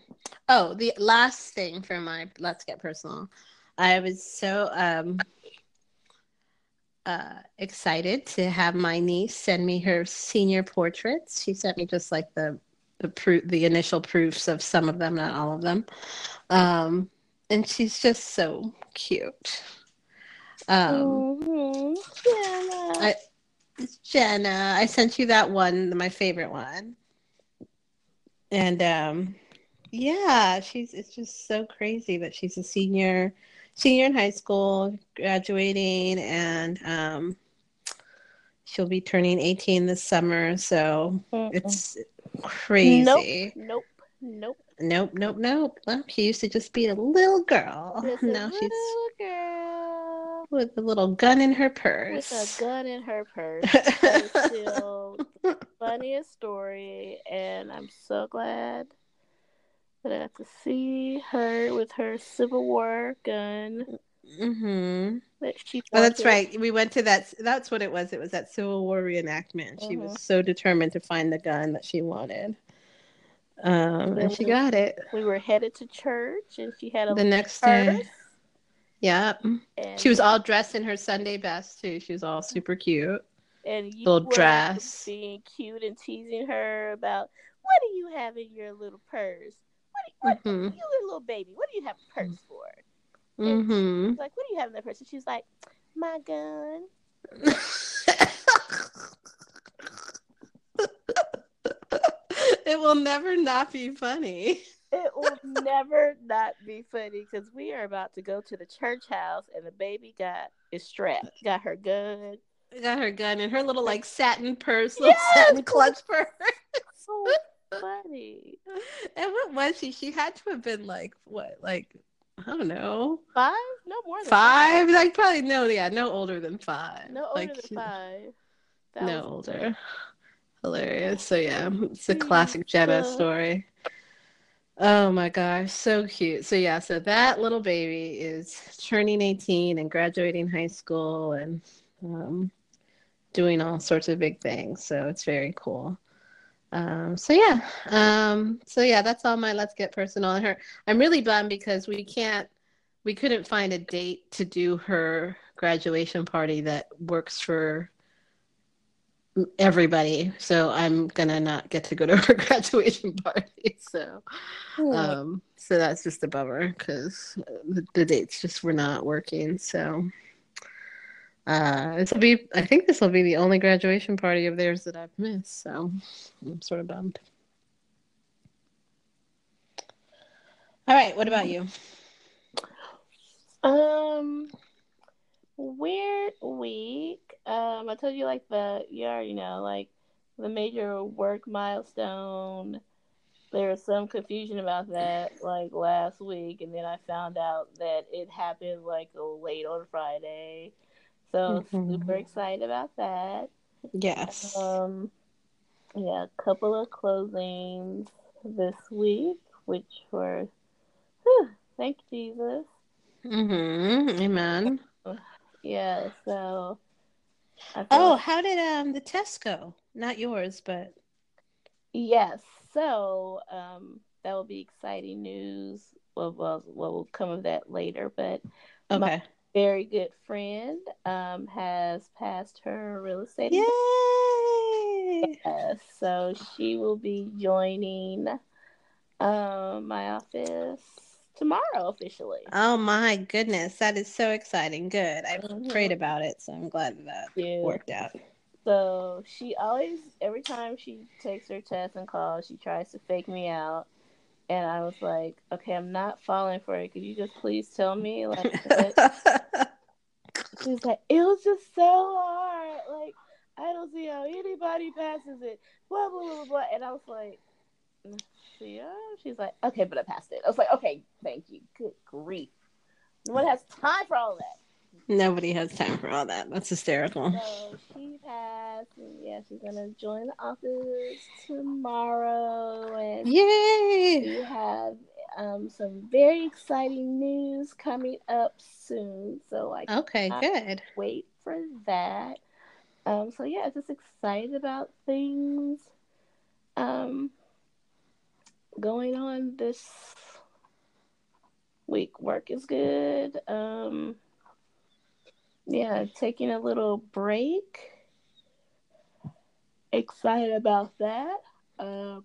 oh, the last thing for my let's get personal. I was so um uh, excited to have my niece send me her senior portraits. She sent me just like the the proof, the initial proofs of some of them, not all of them. Um, and she's just so cute. Um. Jenna. I, Jenna, I sent you that one, my favorite one. And um, yeah, she's it's just so crazy that she's a senior senior in high school, graduating, and um, she'll be turning 18 this summer. So Mm-mm. it's crazy. Nope. Nope. Nope. Nope. Nope. Well, she used to just be a little girl. Just now she's girl with a little gun in her purse. With a gun in her purse. still funniest story, and I'm so glad that I got to see her with her Civil War gun. Mm-hmm. That she oh, that's right. We went to that. That's what it was. It was that Civil War reenactment. Mm-hmm. She was mm-hmm. so determined to find the gun that she wanted. Um, and she got it. We were headed to church, and she had a the next purse. day. Yeah, she was all dressed in her Sunday best too. She was all super cute. And you little dress, being cute and teasing her about what do you have in your little purse? What, mm-hmm. you little baby, what do you have a purse for? Mm-hmm. like, what do you have in that purse? And she's like, my gun. it will never not be funny. it will never not be funny because we are about to go to the church house and the baby got is strapped, got her gun, got her gun and her little like satin purse, little yes! satin clutch purse. Funny. And what was she? She had to have been like what, like I don't know, five? No more than five. five. Like probably no, yeah, no older than five. No older like, than five. That no older. Hilarious. So yeah, it's a classic Jenna story. Oh my gosh, so cute. So yeah, so that little baby is turning 18 and graduating high school and um, doing all sorts of big things. So it's very cool. Um, so yeah, um, so yeah, that's all my let's get personal. Her, I'm really bummed because we can't, we couldn't find a date to do her graduation party that works for everybody. So I'm gonna not get to go to her graduation party. So, um, so that's just a bummer because the, the dates just were not working. So. Uh, this will be, I think this will be the only graduation party of theirs that I've missed. So I'm sort of bummed. All right. What about you? Um, weird week. Um, I told you like the, you already know, like the major work milestone. There was some confusion about that like last week, and then I found out that it happened like late on Friday. So mm-hmm. super excited about that. Yes. Um, yeah, a couple of closings this week, which were, whew, thank Jesus. Mm-hmm. Amen. Yeah. So. Oh, like... how did um the test go? Not yours, but. Yes. So um, that will be exciting news. Well, well, what will come of that later, but. Okay. My very good friend um, has passed her real estate. Yay! Yes, so she will be joining um, my office tomorrow officially. Oh my goodness, that is so exciting! Good. I mm-hmm. prayed about it, so I'm glad that yeah. worked out. So she always, every time she takes her test and calls, she tries to fake me out and I was like, okay, I'm not falling for it. Could you just please tell me? Like, she's like, it was just so hard. Like, I don't see how anybody passes it. Blah blah blah blah. And I was like, yeah. She's like, okay, but I passed it. I was like, okay, thank you. Good grief. No one has time for all that. Nobody has time for all that. That's hysterical. So she passed, yeah, she's gonna join the office tomorrow. And yay! We have um, some very exciting news coming up soon. So like, okay, good. Wait for that. Um, so yeah, just excited about things um, going on this week. Work is good. Um, yeah, taking a little break. Excited about that. Um,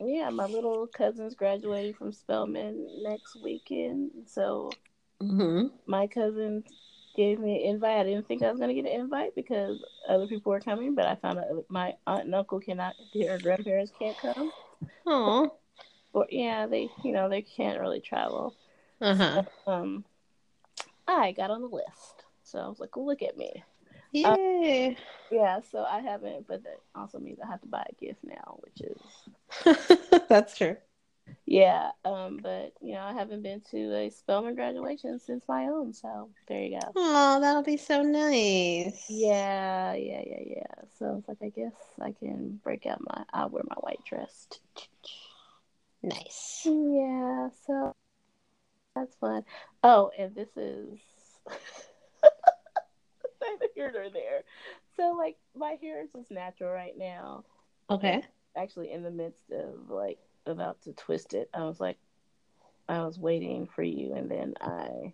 yeah, my little cousin's graduating from Spelman next weekend. So mm-hmm. my cousin gave me an invite. I didn't think I was going to get an invite because other people were coming, but I found out my aunt and uncle cannot, their grandparents can't come. Oh. Or yeah, they, you know, they can't really travel. Uh huh. So, um, I got on the list. So I was like, look at me. Yay. Uh, yeah, so I haven't, but that also means I have to buy a gift now, which is. That's true. Yeah, um, but you know, I haven't been to a Spelman graduation since my own, so there you go. Oh, that'll be so nice. Yeah, yeah, yeah, yeah. So it's like I guess I can break out my I'll wear my white dress. Nice. Yeah, so that's fun. Oh, and this is neither here nor there. So, like, my hair is just natural right now. Okay. Actually, in the midst of like about to twist it, I was like, I was waiting for you, and then I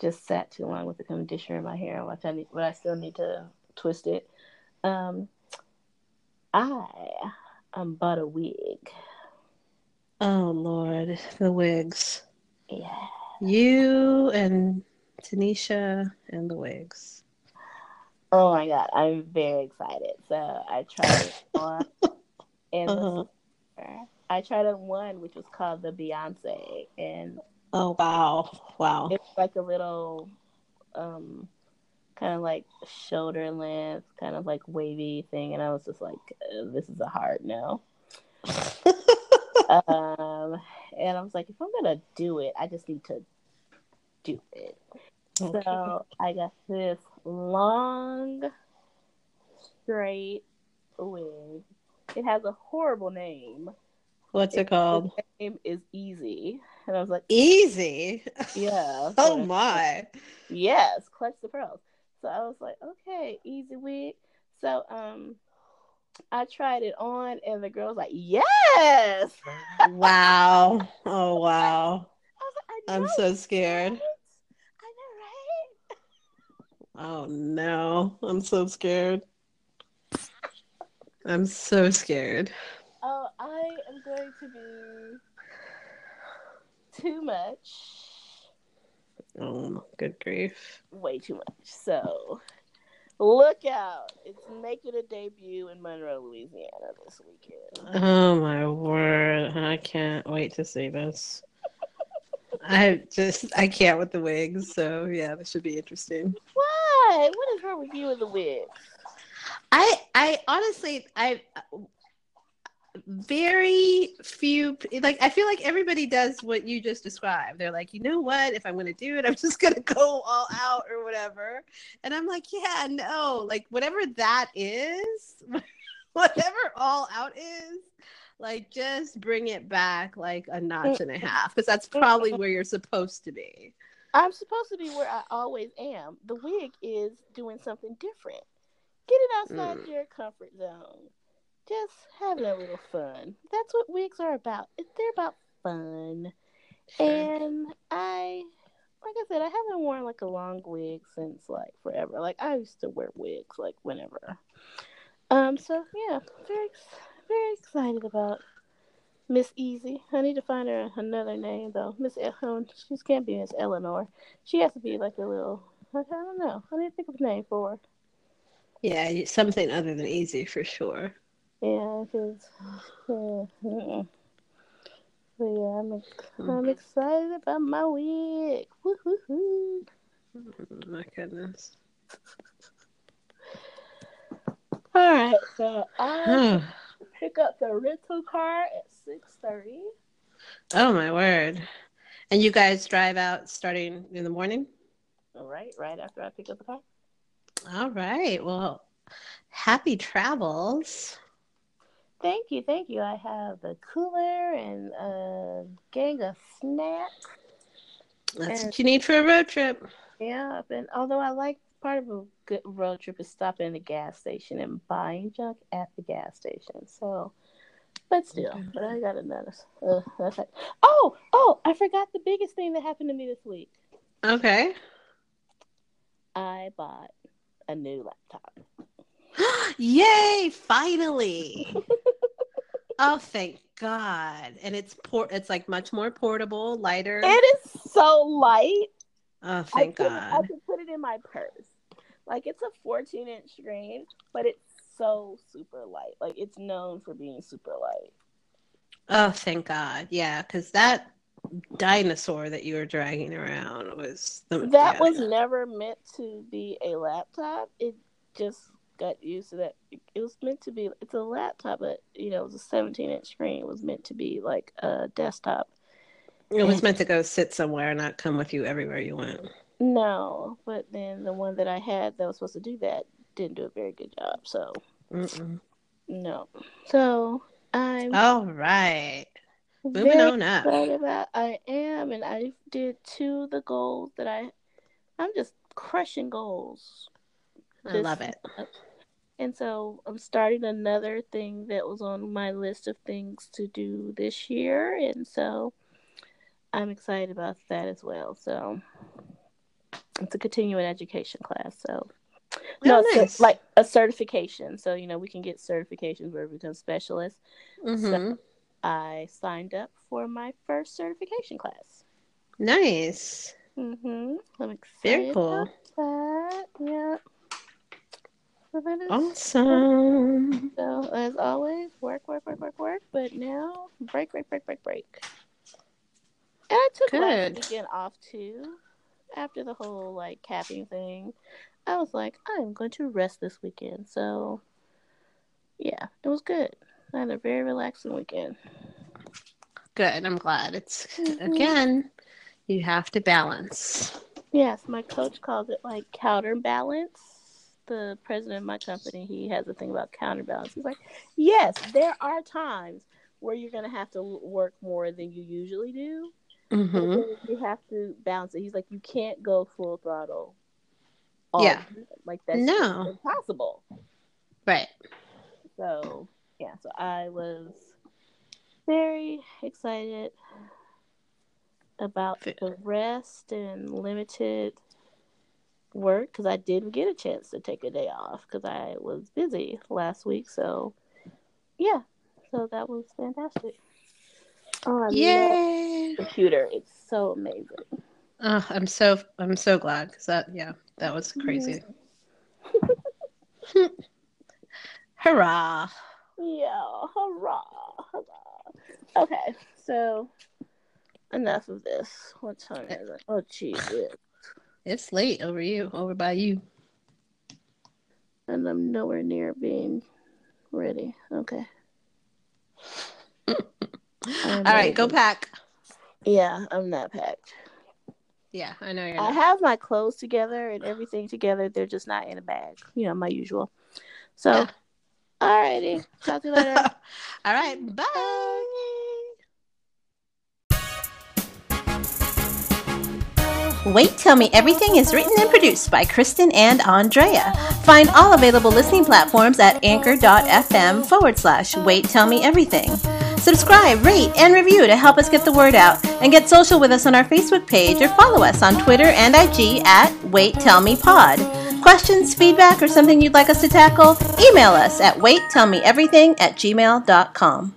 just sat too long with the conditioner in my hair, which I need, but I still need to twist it. Um, I um bought a wig. Oh Lord, the wigs. Yeah. You and Tanisha and the wigs. Oh my god, I'm very excited. So I tried it on in uh-huh. I tried on one which was called the Beyonce, and Oh wow, wow. it's like a little, um, kind of like shoulder length, kind of like wavy thing, and I was just like, this is a hard no. um, and I was like, if I'm gonna do it, I just need to do it. Okay. So I got this long, straight wig. It has a horrible name. What's it called? Its name is Easy, and I was like, Easy. yeah. Oh so- my. Yes, clutch the pearls. So I was like, okay, easy wig. So um, I tried it on, and the girl was like, yes. Wow. Oh wow. I was like, so scared. right? I know, right? Oh no. I'm so scared. I'm so scared. Oh, I am going to be too much, Oh good grief. way too much. So look out! It's making a debut in Monroe, Louisiana this weekend. Oh my word. I can't wait to see this. I just I can't with the wigs, so yeah, this should be interesting. Why? What is wrong with you and the wigs? I I honestly I very few like I feel like everybody does what you just described. They're like, you know what? If I'm gonna do it, I'm just gonna go all out or whatever. And I'm like, yeah, no, like whatever that is, whatever all out is, like just bring it back like a notch and a half because that's probably where you're supposed to be. I'm supposed to be where I always am. The wig is doing something different. get it outside Mm. your comfort zone. Just having a little fun. That's what wigs are about. They're about fun. And I, like I said, I haven't worn like a long wig since like forever. Like I used to wear wigs like whenever. Um. So yeah, very, very excited about Miss Easy. I need to find her another name though. Miss El- she can't be Miss Eleanor. She has to be like a little. I don't know. I need to think of a name for her. Yeah, something other than easy for sure. Yeah, because. Yeah, yeah, I'm ex- I'm excited about my wig. Woo-hoo-hoo. Oh, my goodness. All right, so I pick up the rental car at six thirty. Oh my word. And you guys drive out starting in the morning? All right, right after I pick up the car. All right. Well, happy travels. Thank you, thank you. I have a cooler and a gang of snacks. That's And- what you need for a road trip. Yeah, and although I like part of a good road trip is stopping at the gas station and buying junk at the gas station. So, but still, Okay. but I got another. Uh, that's like, oh, oh, I forgot the biggest thing that happened to me this week. Okay. I bought a new laptop. Yay, finally. oh, thank God. And it's port it's like much more portable, lighter. It is so light. Oh, thank I could, I God. could put it in my purse. Like it's a 14 inch screen, but it's so super light. Like it's known for being super light. Oh, thank God. Yeah, because that dinosaur that you were dragging around was the That yeah. was never meant to be a laptop. It just got used to that. It was meant to be. It's a laptop, but you know, it was a 17 inch screen. It was meant to be like a desktop. It was meant to go sit somewhere, not come with you everywhere you went. No, but then the one that I had that was supposed to do that didn't do a very good job. So Mm-mm. no. So I'm All right. Moving on up. about. I am, and I did two of the goals that I. I'm just crushing goals. I this love it. And so I'm starting another thing that was on my list of things to do this year. And so I'm excited about that as well. So it's a continuing education class. So no, Oh, it's nice. like a certification. So, you know, we can get certifications where we become specialists. Mhm. I signed up for my first certification class. Nice. Mm-hmm. I'm excited Very cool. about that. Yeah. Awesome. So as always, work, work, work, work, work. But now break, break, break, break, break. And I took last weekend off too. After the whole like capping thing, I was like, I'm going to rest this weekend. So yeah, it was good. I had a very relaxing weekend. Good. I'm glad. It's mm-hmm. again, you have to balance. Yes, my coach calls it like counterbalance. The president of my company, he has a thing about counterbalance. He's like, yes, there are times where you're going to have to work more than you usually do. Mm-hmm. You have to balance it. He's like, you can't go full throttle. yeah, like that's no impossible. Right. So yeah, so I was very excited about the rest and limited work because I didn't get a chance to take a day off because I was busy last week. So, yeah, so that was fantastic. Oh, I Yay! Computer, it's so amazing. Oh, I'm so I'm so glad because that yeah that was mm-hmm. crazy. hurrah! Yeah, hurrah, hurrah. Okay, so enough of this. What time eh. is it? Oh, jeez. It's late over you, over by you. And I'm nowhere near being ready. Okay. All right, go pack. Yeah, I'm not packed. Yeah, I know you're. Not. I have my clothes together and everything together. They're just not in a bag. You know, my usual. So, yeah. alrighty. Talk to you later. All right. Bye. Wait Tell Me Everything is written and produced by Kristen and Andrea. Find all available listening platforms at anchor.fm forward slash Wait Tell Me Everything. Subscribe, rate, and review to help us get the word out, and get social with us on our Facebook page or follow us on Twitter and IG at Wait Tell Me Pod. Questions, feedback, or something you'd like us to tackle? Email us at waittellmeeverything at gmail.com.